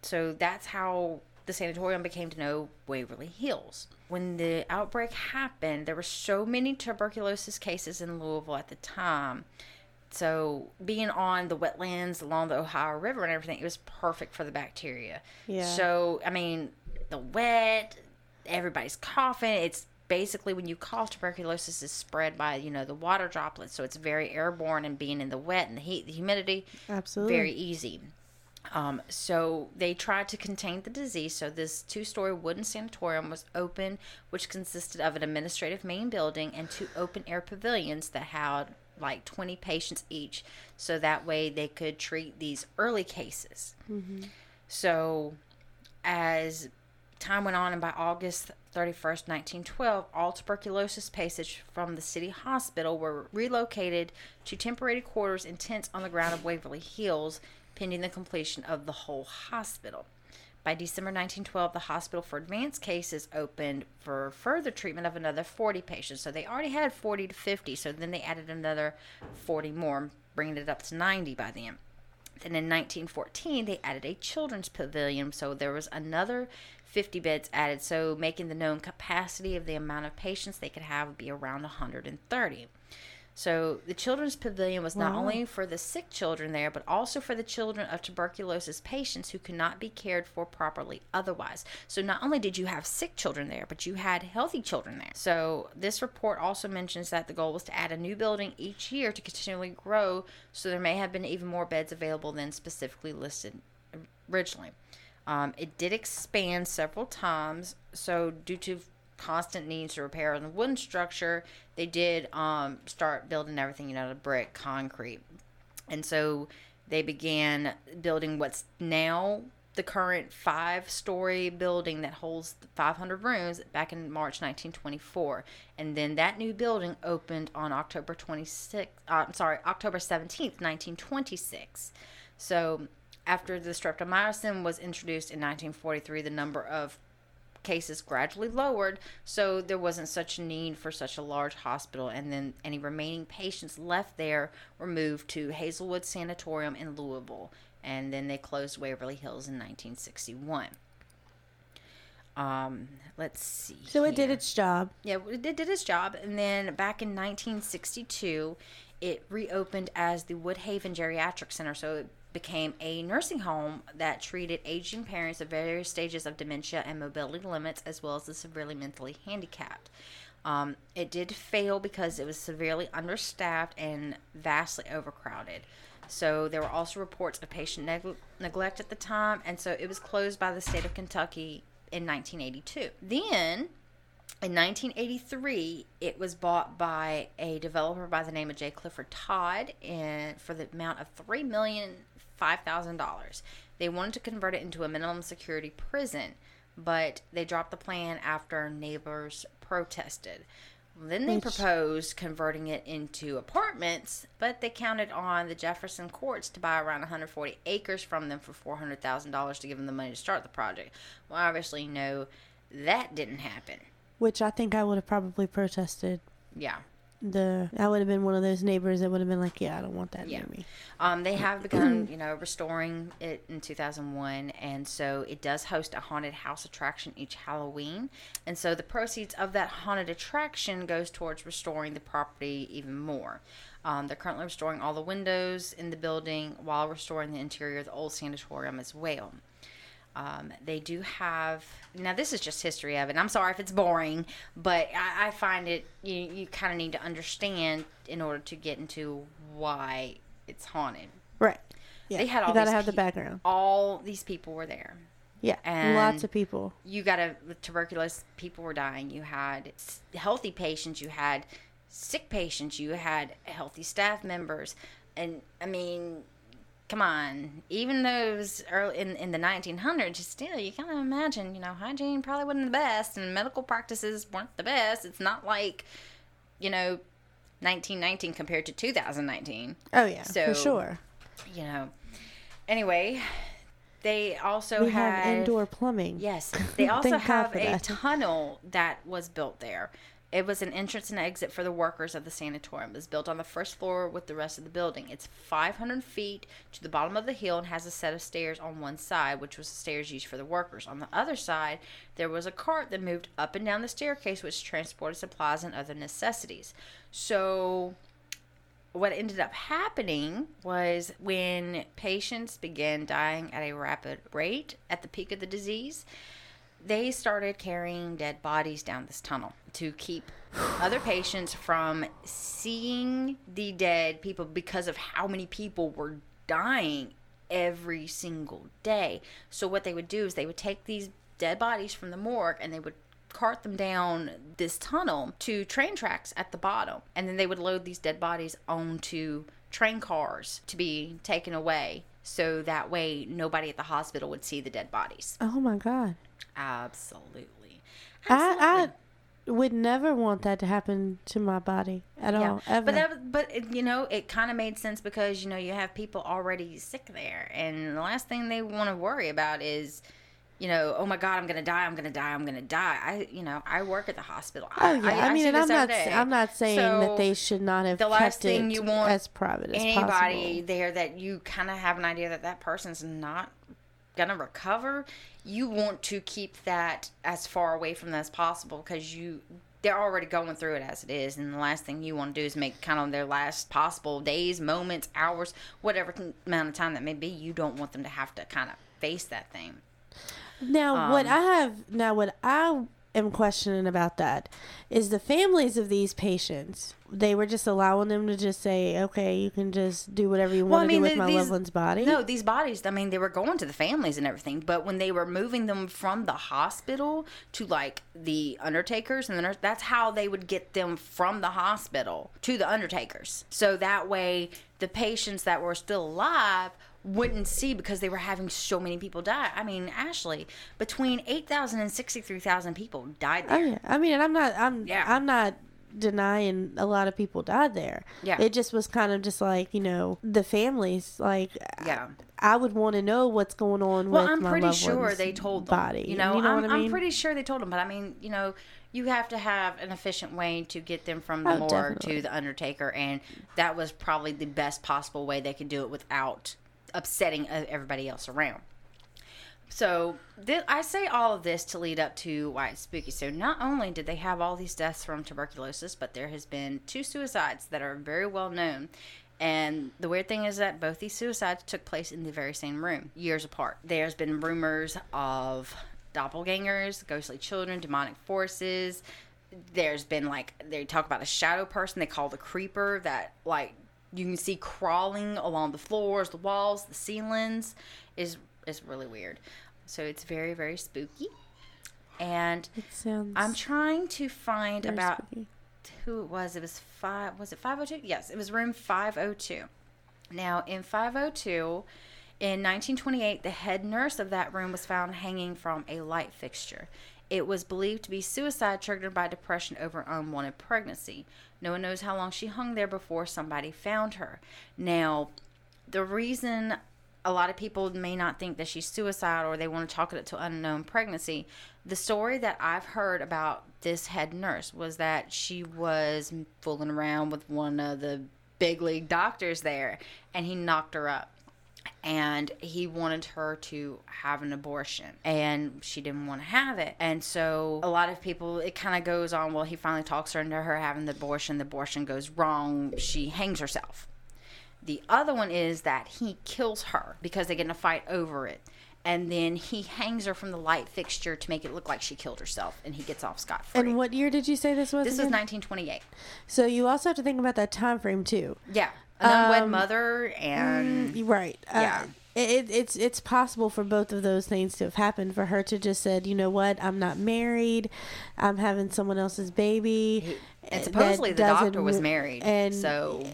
So that's how the sanatorium became to know Waverly Hills. When the outbreak happened, there were so many tuberculosis cases in Louisville at the time. So being on the wetlands along the Ohio River and everything, it was perfect for the bacteria. Yeah. So I mean, the wet, everybody's coughing. It's basically when you cough, tuberculosis is spread by you know the water droplets. So it's very airborne, and being in the wet and the heat, the humidity, Absolutely. very easy. Um, so they tried to contain the disease. So this two-story wooden sanatorium was open, which consisted of an administrative main building and two open-air pavilions that had like 20 patients each. So that way they could treat these early cases. So as time went on, and by August 31st, 1912, all tuberculosis patients from the city hospital were relocated to temporary quarters in tents on the ground of Waverly Hills, pending the completion of the whole hospital. By December 1912, the hospital for advanced cases opened for further treatment of another 40 patients. So they already had 40 to 50, so then they added another 40 more, bringing it up to 90 by then. Then in 1914, they added a children's pavilion, so there was another 50 beds added, so making the known capacity of the amount of patients they could have be around 130. So the children's pavilion was not Wow. only for the sick children there, but also for the children of tuberculosis patients who could not be cared for properly otherwise. So not only did you have sick children there, but you had healthy children there. So this report also mentions that the goal was to add a new building each year to continually grow, so there may have been even more beds available than specifically listed originally. Um, it did expand several times, so due to constant needs to repair the wooden structure, they did um, start building everything, know, the brick, concrete, and so they began building what's now the current five-story building that holds 500 rooms back in March 1924, and then that new building opened on October 26. Uh, I'm sorry, October 17th, 1926. So after the streptomycin was introduced in 1943, the number of cases gradually lowered, so there wasn't such a need for such a large hospital. And then any remaining patients left there were moved to Hazelwood Sanatorium in Louisville, and then they closed Waverly Hills in 1961. Um, let's see. So it did its job. Yeah, it did, did its job. And then back in 1962, it reopened as the Woodhaven Geriatric Center. So it became a nursing home that treated aging parents of various stages of dementia and mobility limits, as well as the severely mentally handicapped. Um, it did fail because it was severely understaffed and vastly overcrowded. So there were also reports of patient neg- neglect at the time, and so it was closed by the state of Kentucky in 1982. Then in 1983, it was bought by a developer by the name of J. Clifford Todd and for the amount of three million five thousand dollars. They wanted to convert it into a minimum security prison, but they dropped the plan after neighbors protested. Then they Which- proposed converting it into apartments, but they counted on the Jefferson courts to buy around 140 acres from them for $400,000 to give them the money to start the project. Well, obviously, no, that didn't happen. Which I think I would have probably protested. Yeah. The I would have been one of those neighbors that would have been like, yeah, I don't want that Yeah. near me. Um, they have begun, you know, restoring it in 2001, and so it does host a haunted house attraction each Halloween, and so the proceeds of that haunted attraction goes towards restoring the property even more. Um, they're currently restoring all the windows in the building while restoring the interior of the old sanatorium as well. Um, they do have now. This is just history of it. I'm sorry if it's boring, but I, I find it you you kind of need to understand in order to get into why it's haunted. Right. Yeah. They had all you gotta these have the background. All these people were there. Yeah. and- Lots of people. You got a with tuberculosis. People were dying. You had healthy patients. You had sick patients. You had healthy staff members, and I mean. Come on, even those early in in the 1900s, still you kind of imagine, you know, hygiene probably wasn't the best, and medical practices weren't the best. It's not like, you know, 1919 compared to 2019 Oh yeah, So- for sure. you know. Anyway, they also We had have indoor plumbing. Yes, [laughs] they also have a that. tunnel that was built there. It was an entrance and exit for the workers of the sanatorium. It was built on the first floor with the rest of the building. It's 500 feet to the bottom of the hill and has a set of stairs on one side, which was the stairs used for the workers. On the other side, there was a cart that moved up and down the staircase, which transported supplies and other necessities. So what ended up happening was when patients began dying at a rapid rate at the peak of the disease, they started carrying dead bodies down this tunnel to keep other patients from seeing the dead people because of how many people were dying every single day. So what they would do is they would take these dead bodies from the morgue and they would cart them down this tunnel to train tracks at the bottom and then they would load these dead bodies onto train cars to be taken away so that way nobody at the hospital would see the dead bodies. Oh my god. Absolutely. I I would never want that to happen to my body at all. Ever. But that, but you know, it kind of made sense because you know you have people already sick there, and the last thing they want to worry about is, you know, oh my God, I'm gonna die, I'm gonna die, I'm gonna die. I, you know, I work at the hospital. Oh yeah, I, mean, see and I'm not. day. I'm not saying that they should not have the last kept thing you want as private as anybody possible. there that you kind of have an idea that that person's not gonna recover you want to keep that as far away from them as possible because you they're already going through it as it is, and the last thing you want to do is make kind of their last possible days, moments, hours, whatever amount of time that may be. You don't want them to have to kind of face that thing. Now, what Um, I have now, what I am questioning about that is the families of these patients. They were just allowing them to just say, "Okay, you can just do whatever you Well, want I to do with my these- loved one's body." No, these bodies, I mean, they were going to the families and everything, but when they were moving them from the hospital to like the undertakers and the nurse, that's how they would get them from the hospital to the undertakers. So that way, the patients that were still alive wouldn't see because they were having so many people die. I mean, Ashley, between 8,000 and 63,000 people died Oh there. yeah. I mean, and I'm not. I'm. Yeah. I'm not denying a lot of people died there. Yeah. It just was kind of just like you know the families. Like Yeah. I would want to know what's going on Well, with I'm pretty sure they told them. body. You know, you know I'm, what I mean? I'm pretty sure they told them, but I mean, you know, you have to have an efficient way to get them from the Oh, morgue definitely. to the undertaker, and that was probably the best possible way they could do it without upsetting uh, everybody else around. So thi- I say all of this to lead up to why it's spooky. So not only did they have all these deaths from tuberculosis, but there has been two suicides that are very well known. And the weird thing is that both these suicides took place in the very same room, years apart. There's been rumors of doppelgangers, ghostly children, demonic forces. There's been like they talk about a shadow person they call the creeper that like you can see crawling along the floors, the walls, the ceilings is is really weird. So it's very very spooky. And It sounds. I'm trying to find about spooky. who it was. It was five. Was it 502? Yes, it was room 502. Now in 502, in 1928, the head nurse of that room was found hanging from a light fixture. It was believed to be suicide triggered by depression over unwanted pregnancy. No one knows how long she hung there before somebody found her. Now, the reason a lot of people may not think that she's suicidal or they want to chalk it up to unknown pregnancy. The story that I've heard about this head nurse was that she was fooling around with one of the big league doctors there and he knocked her up and he wanted her to have an abortion and she didn't want to have it and so a lot of people it kind of goes on well he finally talks her into her having the abortion the abortion goes wrong she hangs herself the other one is that he kills her because they get in a fight over it. And then he hangs her from the light fixture to make it look like she killed herself, and he gets off scot free. And what year did you say this was? this was 1928. So you also have to think about that time frame too. Yeah, an unwed Um, mother, and You're Right. Uh, Yeah. It, it's it's possible for both of those things to have happened. For her to just said, you know what, I'm not married, I'm having someone else's baby, and uh, supposedly that the doctor was married. and so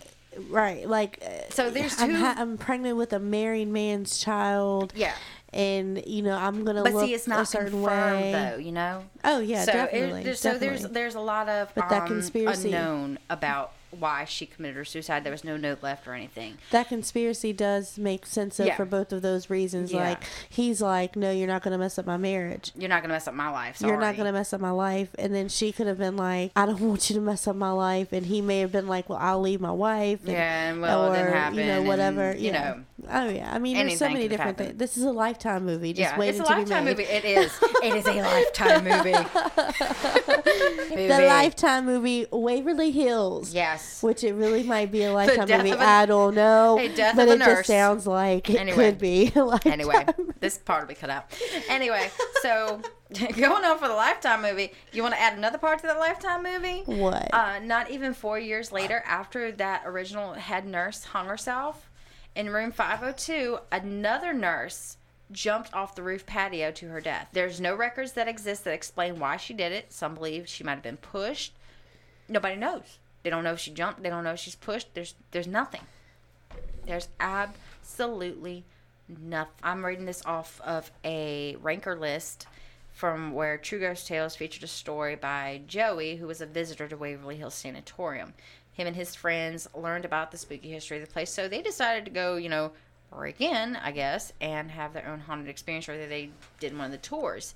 right, like uh, So there's I'm, two- I'm pregnant with a married man's child. yeah. and you know I'm gonna But look see, it's not a certain confirmed way. though. You know. Oh yeah, so it- definitely. there's- so there's there's a lot of But that um, conspiracy- unknown about why she committed her suicide. There was no note left or anything. that conspiracy does make sense of Yeah. for both of those reasons. Yeah. Like he's like, no, you're not gonna mess up my marriage. You're not gonna mess up my life. You're not gonna mess up my life. And then she could have been like, I don't [laughs] want you to mess up my life. And he may have been like, Well, I'll leave my wife. And, Yeah, and well, it happen. you know, and, whatever. you yeah. know, Oh yeah. I mean, there's so many different things. This is a lifetime movie. Just yeah, waiting it's a to be lifetime made. movie. It is. It is a [laughs] lifetime movie. [laughs] The lifetime movie Waverly Hills. Yes. Which it really might be a lifetime movie. I don't know. But it just sounds like it Anyway. could be [laughs] a. Anyway, this part will be cut out. Anyway, so [laughs] going on for the lifetime movie, you want to add another part to the lifetime movie? What? Uh, not even four years later, after that original head nurse hung herself, in room 502, another nurse jumped off the roof patio to her death. There's no records that exist that explain why she did it. Some believe she might have been pushed. Nobody knows. They don't know if she jumped. They don't know if she's pushed. There's there's nothing. There's absolutely nothing. I'm reading this off of a ranker list from where True Ghost Tales featured a story by Joey, who was a visitor to Waverly Hills Sanatorium. Him and his friends learned about the spooky history of the place, so they decided to go, you know, break in, I guess, and have their own haunted experience, or they did one of the tours.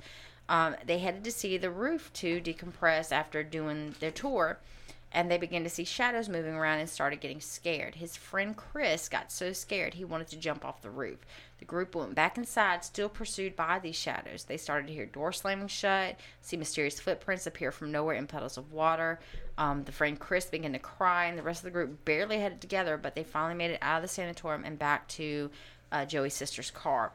Um, they headed to see the roof to decompress after doing their tour, and they began to see shadows moving around and started getting scared. His friend Chris got so scared he wanted to jump off the roof. The group went back inside, still pursued by these shadows. They started to hear doors slamming shut, see mysterious footprints appear from nowhere in puddles of water. Um, the friend Chris began to cry, and the rest of the group barely had it together, but they finally made it out of the sanatorium and back to uh, Joey's sister's car.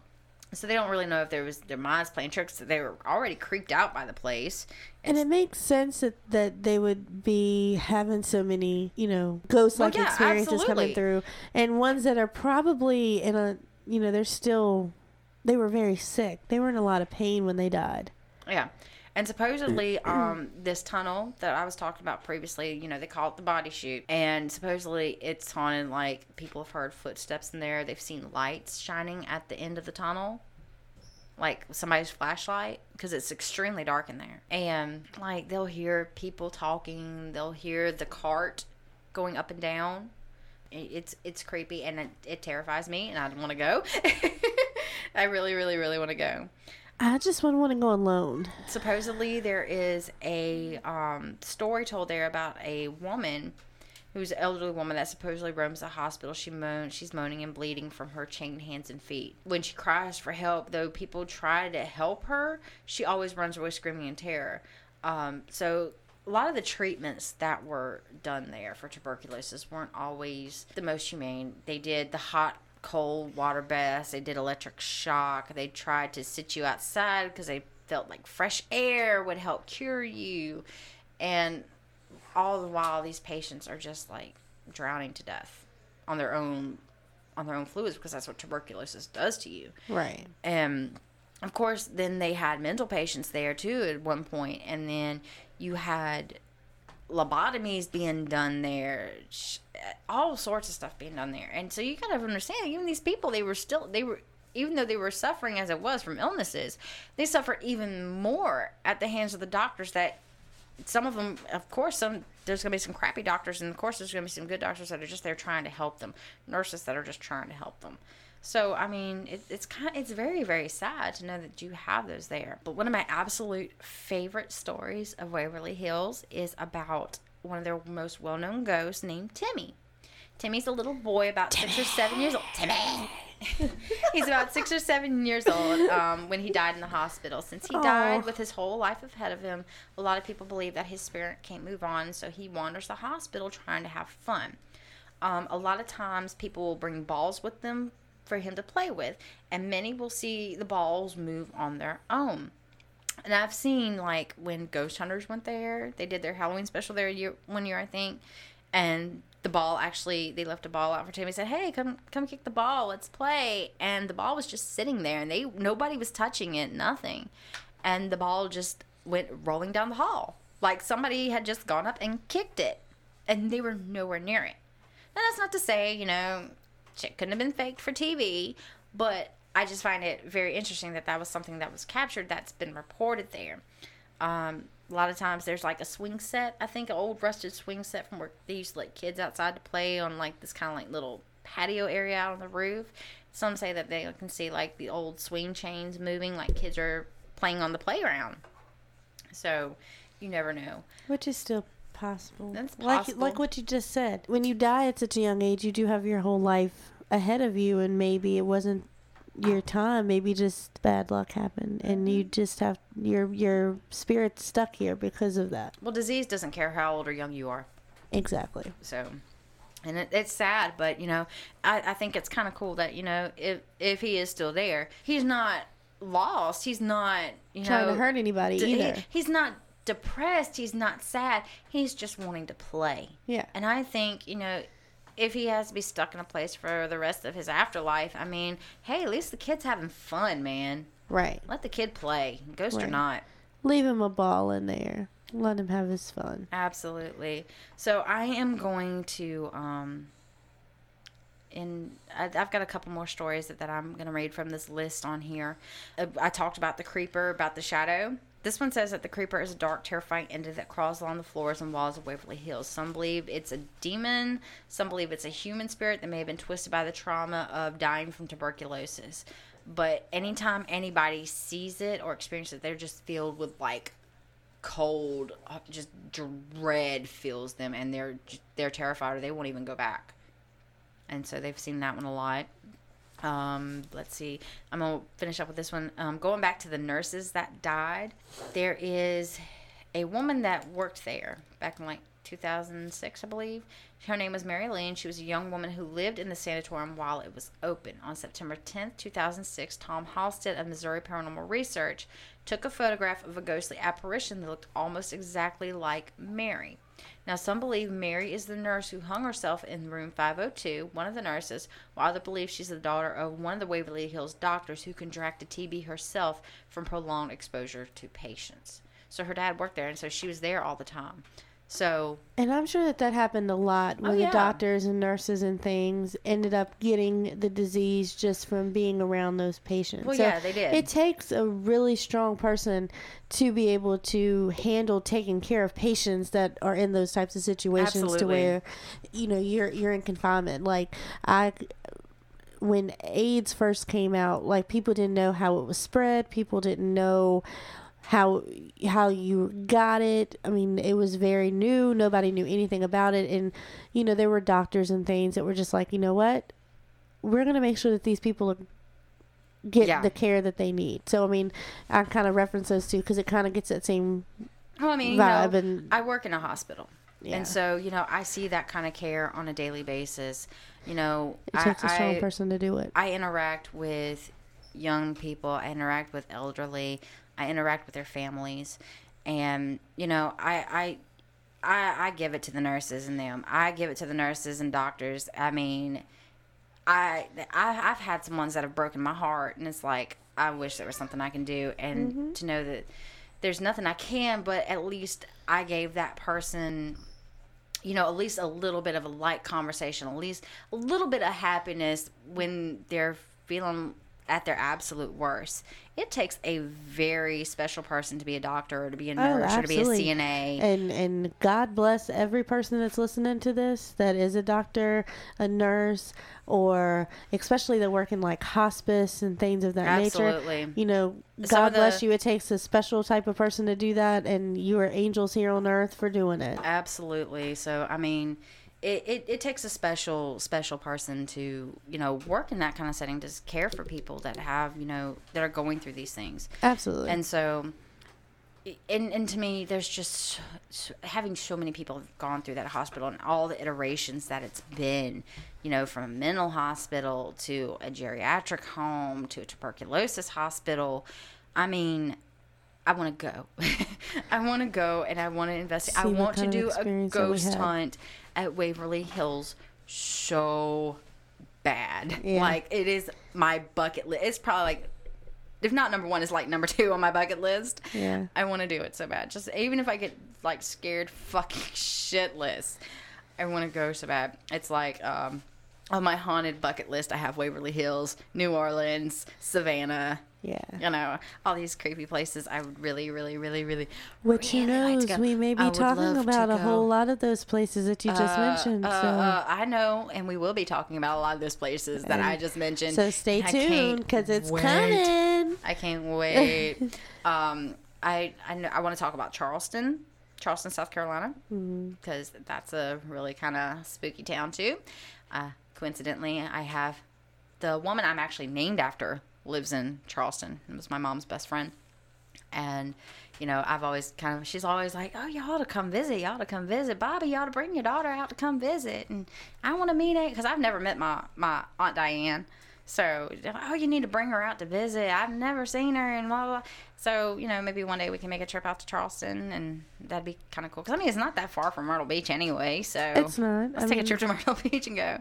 So they don't really know if there was their minds playing tricks. They were already creeped out by the place. And it makes sense that, that they would be having so many, you know, ghost like Well, yeah, experiences absolutely. coming through. And ones that are probably in a, you know, they're still, they were very sick. They were in a lot of pain when they died. Yeah. And supposedly, [clears throat] um, this tunnel that I was talking about previously, you know, they call it the body chute. And supposedly it's haunted, like, people have heard footsteps in there. They've seen lights shining at the end of the tunnel, like somebody's flashlight, because it's extremely dark in there. And, like, they'll hear people talking, they'll hear the cart going up and down. It's it's creepy and it, it terrifies me, and I don't want to go. [laughs] I really, really, really want to go I just wouldn't want to go alone. supposedly there is a um, story told there about a woman who's an elderly woman that supposedly roams the hospital. She moans, she's moaning and bleeding from her chained hands and feet. When she cries for help, though people try to help her, she always runs away screaming in terror. Um, so a lot of the treatments that were done there for tuberculosis weren't always the most humane. They did the hot cold water baths. They did electric shock. They tried to sit you outside because they felt like fresh air would help cure you. And all the while, these patients are just like drowning to death on their own on their own fluids because that's what tuberculosis does to you. Right. And of course, then they had mental patients there too at one point, and then you had lobotomies being done there, all sorts of stuff being done there. And so you gotta understand, even these people, they were still they were. Even though they were suffering as it was from illnesses, they suffered even more at the hands of the doctors that some of them, of course, some there's gonna be some crappy doctors, and of course there's gonna be some good doctors that are just there trying to help them, nurses that are just trying to help them. So I mean, it, it's kind, of, it's very very sad to know that you have those there. But one of my absolute favorite stories of Waverly Hills is about one of their most well known ghosts named Timmy. Timmy's a little boy about six or seven years old. Timmy. [laughs] He's about six or seven years old um, when he died in the hospital. Since he died Aw. with his whole life ahead of him, a lot of people believe that his spirit can't move on, so he wanders the hospital trying to have fun. Um, a lot of times, people will bring balls with them for him to play with, and many will see the balls move on their own. And I've seen like when Ghost Hunters went there, they did their Halloween special there year, one year, I think, and the ball actually they left a ball out for Timmy. Said, "Hey, come come kick the ball, let's play." And the ball was just sitting there, and they nobody was touching it, nothing, and the ball just went rolling down the hall like somebody had just gone up and kicked it, and they were nowhere near it. Now that's not to say you know shit couldn't have been faked for TV, but I just find it very interesting that that was something that was captured that's been reported there. Um, a lot of times there's like a swing set, I think an old rusted swing set from where they used to let kids outside to play on like this kind of like little patio area out on the roof. Some say that they can see like the old swing chains moving, like kids are playing on the playground. So you never know. Which is still possible. That's Like possible. like what you just said. When you die at such a young age, you do have your whole life ahead of you, and maybe it wasn't your time. Maybe just bad luck happened, and you mm-hmm. just have your your spirit stuck here because of that. Well, disease doesn't care how old or young you are. Exactly. So, and it, it's sad, but you know, I, I think it's kind of cool that you know if if he is still there, he's not lost. He's not you know, Trying to hurt anybody d- he- either. he's not depressed. He's not sad. He's just wanting to play. Yeah. And I think you know. If he has to be stuck in a place for the rest of his afterlife, I mean, hey, at least the kid's having fun, man. Right. Let the kid play, ghost or not. Leave him a ball in there. Let him have his fun. Absolutely. So I am going to um and I've got a couple more stories that, that I'm going to read from this list on here. Uh, I talked about the creeper, about the shadow. This one says that the creeper is a dark, terrifying entity that crawls along the floors and walls of Waverly Hills. Some believe it's a demon. Some believe it's a human spirit that may have been twisted by the trauma of dying from tuberculosis. But anytime anybody sees it or experiences it, they're just filled with like cold, uh, just dread fills them, and they're they're terrified, or they won't even go back. And so they've seen that one a lot. Um, let's see. I'm gonna finish up with this one. Um, going back to the nurses that died, there is a woman that worked there back in like 2006, I believe. Her name was Mary Lee, and she was a young woman who lived in the sanatorium while it was open. On September 10th, 2006, Tom Halstead of Missouri Paranormal Research took a photograph of a ghostly apparition that looked almost exactly like Mary. Now, some believe Mary is the nurse who hung herself in room 502, one of the nurses, while others believe she's the daughter of one of the Waverly Hills doctors who contracted TB herself from prolonged exposure to patients. So her dad worked there, and so she was there all the time. So And I'm sure that that happened a lot where Oh, the doctors and nurses and things ended up getting the disease just from being around those patients. Well, yeah, they did. It takes a really strong person to be able to handle taking care of patients that are in those types of situations to where you know you're you're in confinement. Like I when AIDS first came out, like people didn't know how it was spread. People didn't know how how you got it. I mean, it was very new. Nobody knew anything about it, and you know there were doctors and things that were just like, you know what, we're gonna make sure that these people get Yeah. the care that they need. So I mean, I kind of reference those two because it kind of gets that same Well, I mean, you know, and I work in a hospital. Yeah. And so, you know, I see that kind of care on a daily basis. You know, it takes I, a strong I- person to do it. I interact with young people, I interact with elderly, I interact with their families. And, you know, I, I, I, I give it to the nurses and them. I give it to the nurses and doctors. I mean, I, I I've had some ones that have broken my heart, and it's like I wish there was something I can do, and mm-hmm. to know that there's nothing I can, but at least I gave that person, you know, at least a little bit of a light conversation, at least a little bit of happiness when they're feeling at their absolute worst. It takes a very special person to be a doctor or to be a oh, nurse or to be a Oh. CNA. And and God bless every person that's listening to this that is a doctor, a nurse, or especially that work in like hospice and things of that Absolutely. nature. You know, Some God the- bless you. It takes a special type of person to do that, and you are angels here on earth for doing it. Absolutely. So I mean, it, it, it takes a special special person to you know work in that kind of setting to care for people that have you know that are going through these things. Absolutely. And so, and and to me, there's just so, having so many people have gone through that hospital and all the iterations that it's been. You know, from a mental hospital to a geriatric home to a tuberculosis hospital. I mean, I want to go. [laughs] I want to go and I want to invest. I want to do a experience that we ghost hunt at Waverly Hills so bad. Yeah. Like it is my bucket list. It's probably like if not number one, it's like number [laughs] two on my bucket list. Yeah. I want to do it so bad. Just even if I get like scared fucking [laughs] shitless, I want to go so bad. It's like um, on my haunted bucket list, I have Waverly Hills, New Orleans, Savannah. yeah. You know, all these creepy places. I would really, really, really, really. Which really like knows? to go. we may be would talking about a whole lot of those places that you just mentioned. Uh, so. uh, I know, and we will be talking about a lot of those places that I just mentioned. So stay I tuned because it's wait. coming. I can't [laughs] wait. um, I I, know, I want to talk about Charleston, Charleston, South Carolina, Mm-hmm. because that's a really kind of spooky town too. Uh, coincidentally, I have the woman I'm actually named after lives in Charleston. It was my mom's best friend, and you know I've always kind of she's always like, oh y'all to come visit, y'all to come visit, Bobby, ought to bring your daughter out to come visit, and I want to meet it because I've never met my my aunt Diane. So, oh, you need to bring her out to visit. I've never seen her, and blah blah. So, you know, maybe one day we can make a trip out to Charleston, and that'd be kind of cool. Because I mean, it's not that far from Myrtle Beach anyway. So It's not. Let's I take mean- a trip to [laughs] Myrtle Beach and go.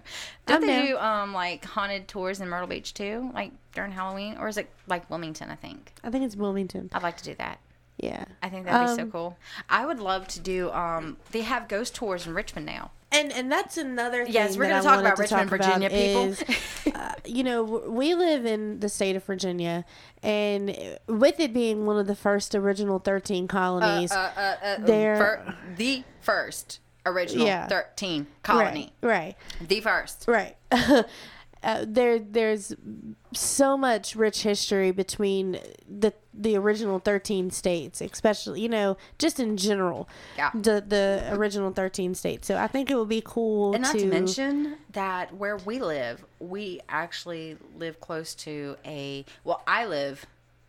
Don't they do um like haunted tours in Myrtle Beach too, like during Halloween, or is it like Wilmington? I think I think it's Wilmington. I'd like to do that. Yeah. I think that'd be so Um, cool. I would love to do. Um, they have ghost tours in Richmond now. And and that's another thing. Yes, we're gonna talk about Richmond, talk Virginia, about people. is, uh, you know, we live in the state of Virginia, and with it being one of the first original thirteen colonies, uh, uh, uh, They're- fir- the first original Yeah. thirteen colony, right, right, the first. right. [laughs] uh, there there's so much rich history between the the original 13 states especially you know just in general Yeah. the the original 13 states so i think it would be cool And not to, to mention that where we live, we actually live close to a well, I live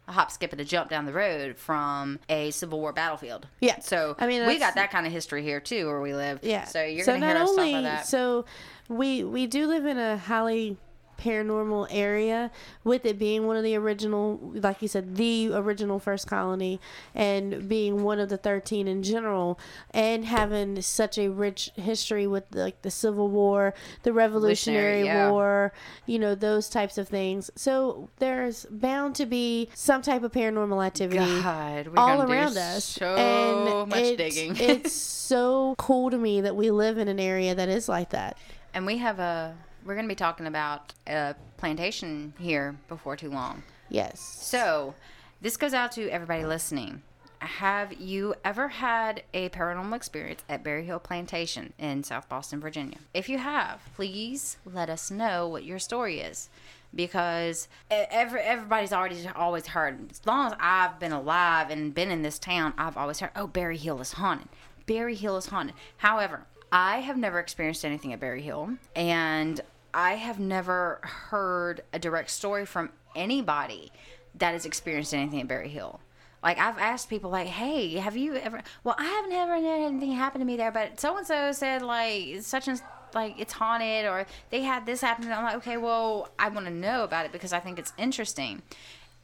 a hop, skip, and a jump down the road from a Civil War battlefield. Yeah. So I mean, we got that kind of history here too, where we live. yeah So you're gonna hear us talk about that. so we we do live in a highly paranormal area with it being one of the original like you said the original first colony and being one of the 13 in general and having such a rich history with like the civil war the revolutionary yeah. war you know those types of things so there's bound to be some type of paranormal activity God, all around us So and much it's, digging. [laughs] it's so cool to me that we live in an area that is like that and we have a. We're gonna be talking about a plantation here before too long. yes So, this goes out to everybody listening. Have you ever had a paranormal experience at Berry Hill Plantation in South Boston, Virginia? If you have, please let us know what your story is. Because every, everybody's already always heard, as long as I've been alive and been in this town, I've always heard, oh, Berry Hill is haunted. Berry Hill is haunted. However, I have never experienced anything at Berry Hill, and I have never heard a direct story from anybody that has experienced anything at Berry Hill. Like I've asked people, like, "Hey, have you ever?" Well, I haven't ever had anything happen to me there, but so and so said like such and like it's haunted, or they had this happen. And I'm like, okay, well, I want to know about it because I think it's interesting.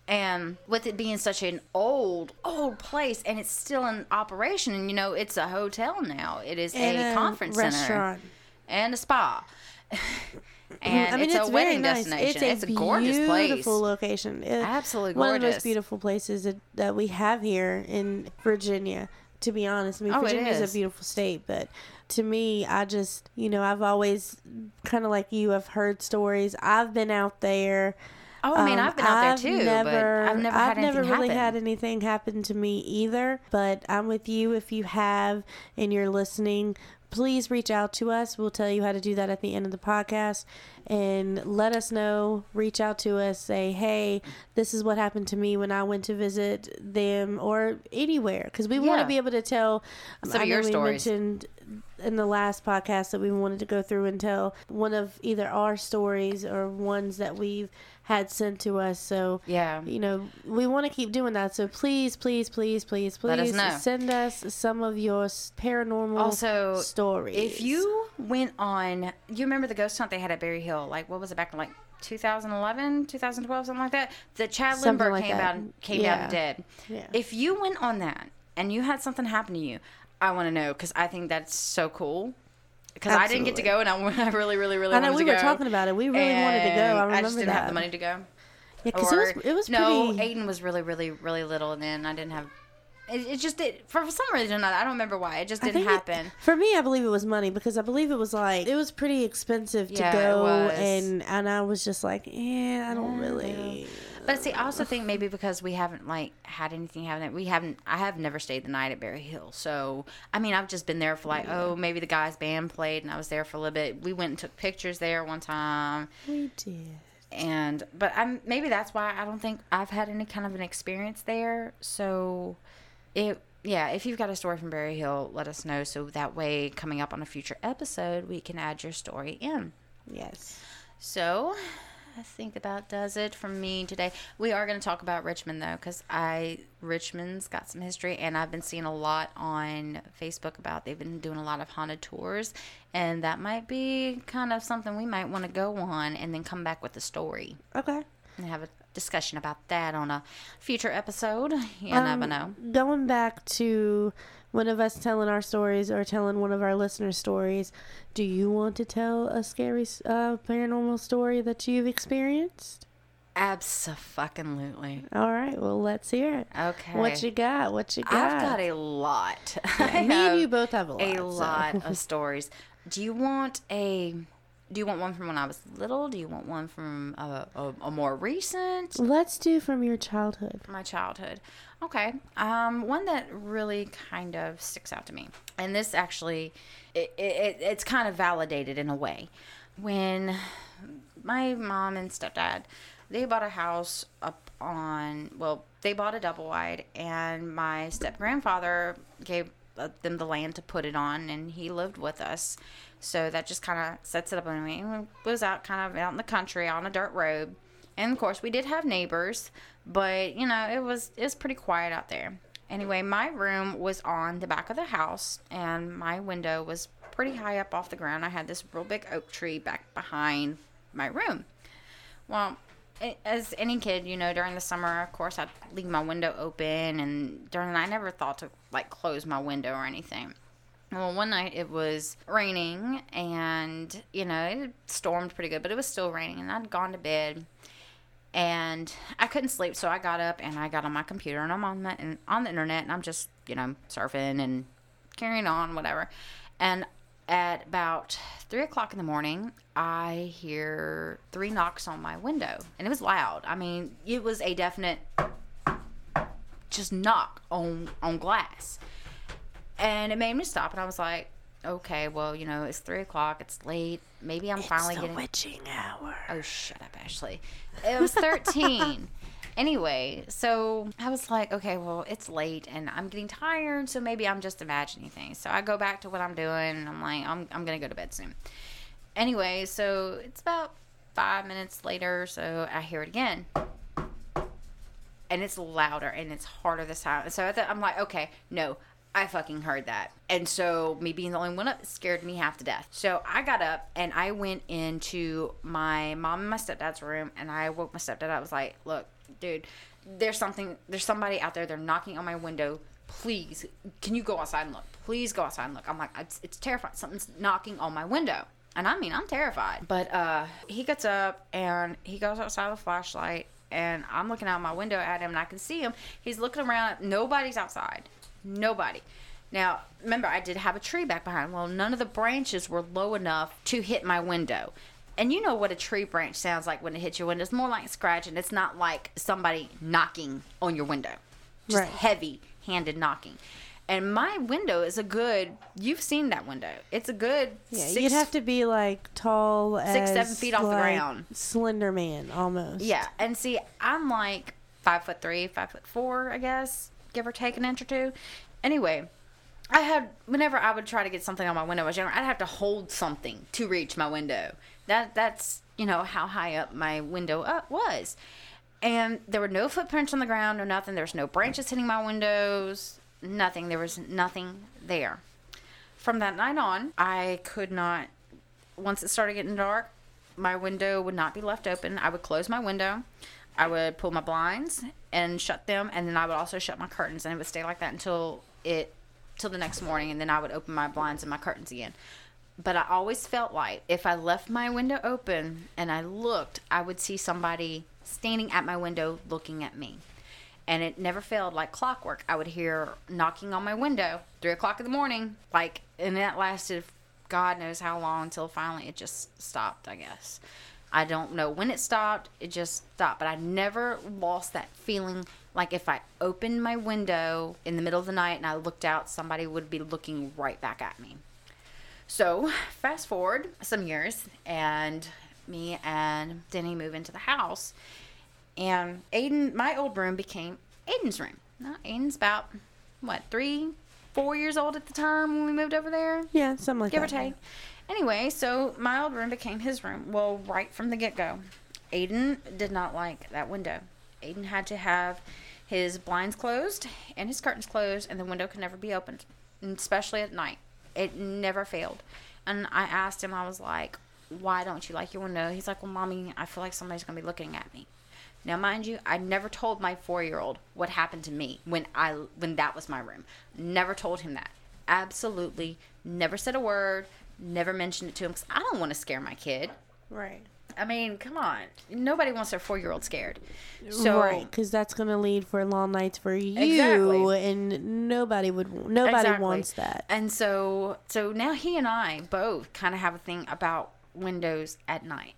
And with it being such an old, old place, and it's still in operation, and you know, it's a hotel now. It is a a conference center and a spa. [laughs] and I mean, it's, it's, a wedding nice. destination. It's It's a, a, gorgeous place. beautiful location. It- Absolutely One of the gorgeous. most beautiful places that, that we have here in Virginia. To be honest, I mean, Oh, Virginia is is. a beautiful state, but to me, I just, you know, I've always kind of like you. I've heard stories. I've been out there. Oh, I mean, Um, I've been out there too, but I've never had anything never really happen. had anything happen to me either. But I'm with you if you have and you're listening. Please reach out to us. We'll tell you how to do that at the end of the podcast. And let us know. Reach out to us. Say, hey, this is what happened to me when I went to visit them or anywhere. Because we want to be able to tell. um, Some I of your we stories. mentioned in the last podcast that we wanted to go through and tell one of either our stories or ones that we've had sent to us. So Yeah. you know, we want to keep doing that. So please, please, please, please, please Let us know. send us some of your paranormal Also, stories. If you went on, you remember the ghost hunt they had at Berry Hill? Like, what was it back in like 2011, 2012, something like that? The Chad Lindberg like came that. out came Yeah. out dead. Yeah. If you went on that and you had something happen to you, I want to know because I think that's so cool. Because I didn't get to go, and I, [laughs] I really, really, really I know we were go. talking about it. We really wanted to go. I And remember just didn't that. have the money to go. Yeah, because it was it was no. pretty. Aiden was really, really, really little, and then I didn't have. It, it just did for some reason. I don't remember why. It just didn't think it- happen. for me, I believe it was money because I believe it was like it was pretty expensive to Yeah, go, and and I was just like, yeah, I don't really. But see, I also think maybe because we haven't like had anything happen. We haven't. I have never stayed the night at Berry Hill. So I mean, I've just been there for like, oh, maybe the guy's band played, and I was there for a little bit. We went and took pictures there one time, We did. and but I'm maybe that's why I don't think I've had any kind of an experience there. So it. Yeah, if you've got a story from Berry Hill, let us know so that way coming up on a future episode, we can add your story in. Yes. So, I think about does it for me today. We are going to talk about Richmond though, because I Richmond's got some history, and I've been seeing a lot on Facebook about they've been doing a lot of haunted tours, and that might be kind of something we might want to go on, and then come back with a story Okay. and have a discussion about that on a future episode. You Um, never know. Going back to one of us telling our stories or telling one of our listeners' stories, do you want to tell a scary uh, paranormal story that you've experienced? Absolutely. All right, well, let's hear it. Okay. What you got? What you got? I've got a lot. [laughs] I Me and you both have a lot. a so. lot of [laughs] stories. Do you want a? Do you want one from when I was little? Do you want one from a, a, a more recent? Let's do from your childhood. My childhood. Okay. Um, one that really kind of sticks out to me, and this actually, it, it, it's kind of validated in a way. when my mom and stepdad they bought a house up on well they bought a double wide and my step grandfather gave uh, them the land to put it on and he lived with us so that just kind of sets it up. And we was out kind of out in the country on a dirt road. And of course we did have neighbors but you know it was it was pretty quiet out there. Anyway my room was on the back of the house and my window was pretty high up off the ground. I had this real big oak tree back behind my room. Well as any kid, you know, during the summer, of course, I'd leave my window open, and during the night, I never thought to like close my window or anything. Well, one night it was raining, and you know, it stormed pretty good, but it was still raining, and I'd gone to bed, and I couldn't sleep, so I got up and I got on my computer, and I'm on the and on the internet, and I'm just you know surfing and carrying on, whatever, and at about three o'clock in the morning, I hear three knocks on my window, and it was loud. I mean, it was a definite just knock on on glass, and it made me stop. And I was like, okay, well, you know, it's three o'clock. It's late. Maybe I'm finally the getting. witching hour. Oh, shut up, Ashley. It was 13. [laughs] anyway, so I was like, okay, well, it's late and I'm getting tired, so maybe I'm just imagining things. So I go back to what I'm doing and I'm like, I'm, I'm to go to bed soon. Anyway, so it's about five minutes later, so I hear it again. And it's louder and it's harder this time. So I I'm like, okay, no, I fucking heard that. And so me being the only one up scared me half to death. So I got up and I went into my mom and my stepdad's room and I woke my stepdad. Up, I was like, look, dude, there's something, there's somebody out there. They're knocking on my window. Please, can you go outside and look? Please go outside and look. I'm like, it's, it's terrifying. Something's knocking on my window. And I mean, I'm terrified. But uh, he gets up and he goes outside with a flashlight. And I'm looking out my window at him and I can see him. He's looking around. Nobody's outside. Nobody. Now, remember, I did have a tree back behind. Well, none of the branches were low enough to hit my window. And you know what a tree branch sounds like when it hits your window. It's more like scratching. It's not like somebody knocking on your window. Just Right. heavy handed knocking. And my window is a good, you've seen that window. It's a good Yeah, six, you'd have to be like tall Six, seven feet off the ground. Slender Man almost. Yeah, and see, I'm like five foot three, five foot four, I guess, give or take an inch or two. Anyway, I had whenever I would try to get something on my window I was younger, I'd have to hold something to reach my window. That that's you know how high up my window up was, and there were no footprints on the ground, or nothing. There was no branches hitting my windows, nothing. There was nothing there. From that night on, I could not. Once it started getting dark, my window would not be left open. I would close my window. I would pull my blinds and shut them, and then I would also shut my curtains, and it would stay like that until it till the next morning, and then I would open my blinds and my curtains again. But I always felt like if I left my window open and I looked, I would see somebody standing at my window looking at me. And it never failed like clockwork. I would hear knocking on my window, three o'clock in the morning, like, and that lasted God knows how long until finally it just stopped, I guess. I don't know when it stopped, it just stopped. But I never lost that feeling like if I opened my window in the middle of the night and I looked out, somebody would be looking right back at me. So, fast forward some years, and me and Denny move into the house, and Aiden, my old room became Aiden's room. Now, Aiden's about, what, three, four years old at the time when we moved over there? Yeah, something like give or that. take. Anyway, so my old room became his room. Well, right from the get go, Aiden did not like that window. Aiden had to have his blinds closed and his curtains closed, and the window could never be opened, especially at night. It never failed. And I asked him, I was like, why don't you like your window? He's like, well, mommy, I feel like somebody's going to be looking at me. Now, mind you, I never told my four-year-old what happened to me when I when that was my room. Never told him that. Absolutely, never said a word. Never mentioned it to him because I don't want to scare my kid. Right. I mean, come on. Nobody wants their four-year-old scared. So right, because that's going to lead for long nights for you, Exactly. and nobody would. Nobody Exactly. wants that. And so, so now he and I both kind of have a thing about windows at night.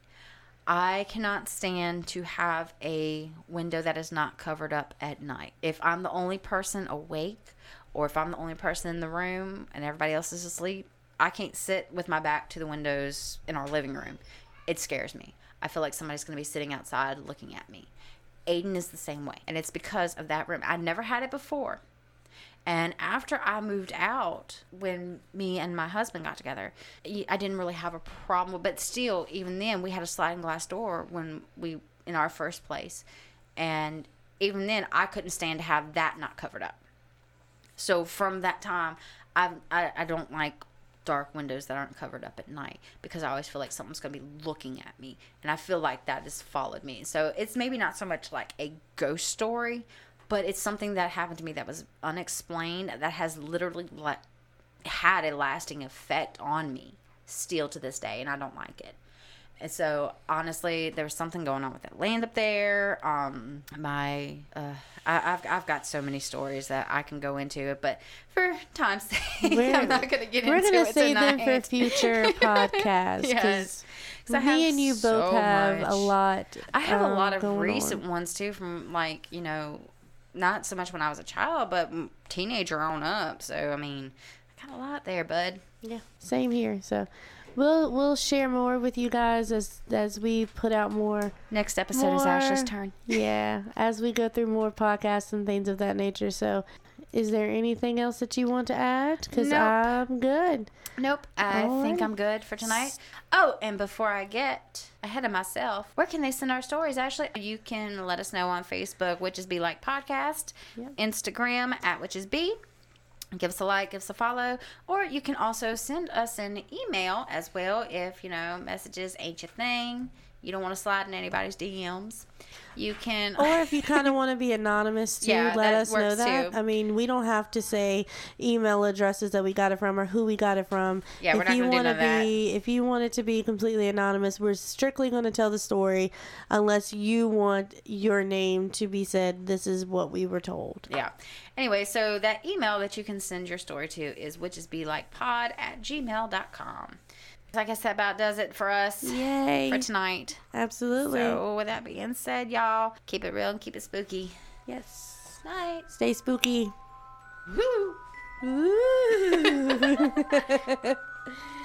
I cannot stand to have a window that is not covered up at night. If I'm the only person awake, or if I'm the only person in the room and everybody else is asleep, I can't sit with my back to the windows in our living room. It scares me. I feel like somebody's going to be sitting outside looking at me. Aiden is the same way. And it's because of that room. I never had it before. And after I moved out, when me and my husband got together, I didn't really have a problem. But still, even then, we had a sliding glass door when we in our first place, and even then, I couldn't stand to have that not covered up. So from that time, I I, I don't like dark windows that aren't covered up at night because I always feel like someone's going to be looking at me, and I feel like that has followed me. So it's maybe not so much like a ghost story, but it's something that happened to me that was unexplained that has literally le- had a lasting effect on me still to this day, and I don't like it. And so, honestly, there was something going on with that land up there. Um, my, uh, I, have I've got so many stories that I can go into it, but for time's [laughs] sake, we're, I'm not going to get into it We're going to save them for future [laughs] podcasts. yes. Me and you both so have much. a lot. I have um, a lot of recent on. ones too, from like you know not so much when I was a child, but teenager on up. So I mean, I got a lot there, bud. Yeah, same here. So we'll we'll share more with you guys as as we put out more. Next episode more, is Ashley's turn. Yeah, as we go through more podcasts and things of that nature. So is there anything else that you want to add? Because nope. I'm good. Nope. I All think right. I'm good for tonight. Oh, and before I get ahead of myself, where can they send our stories, Ashley? You can let us know on Facebook, Witches Be Like Podcast, yep. Instagram at Witches Be. Give us a like, give us a follow, or you can also send us an email as well if you know messages ain't your thing you don't want to slide in anybody's DMs. You can, or if you [laughs] kind of want to be anonymous too, yeah, let us know that. Too. I mean, we don't have to say email addresses that we got it from or who we got it from. Yeah, if we're not you want to be, if you want it to be completely anonymous, we're strictly going to tell the story, unless you want your name to be said. This is what we were told. Yeah. Anyway, so that email that you can send your story to is witchesbelikepod at gmail.com. I guess that about does it for us Yay. for tonight. Absolutely. So, with that being said, y'all, keep it real and keep it spooky. Yes. Night. Stay spooky. Woo. Woo. [laughs] [laughs]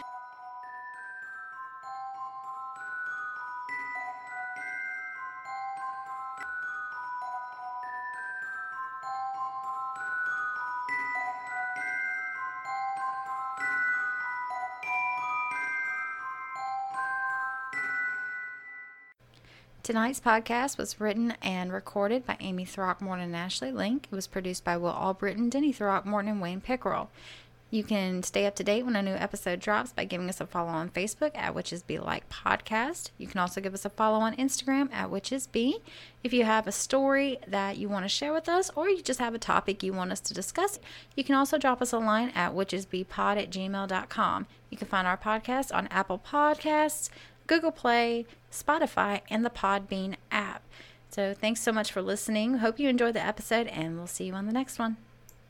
Tonight's podcast was written and recorded by Amy Throckmorton and Ashley Link. It was produced by Will Albritton, Denny Throckmorton, and Wayne Pickerel. You can stay up to date when a new episode drops by giving us a follow on Facebook at Witches Be Like Podcast. You can also give us a follow on Instagram at Witches Be. If you have a story that you want to share with us or you just have a topic you want us to discuss, you can also drop us a line at witchesbepod at gmail.com. You can find our podcast on Apple Podcasts, Google Play, Spotify, and the Podbean app. So thanks so much for listening. Hope you enjoyed the episode, and we'll see you on the next one.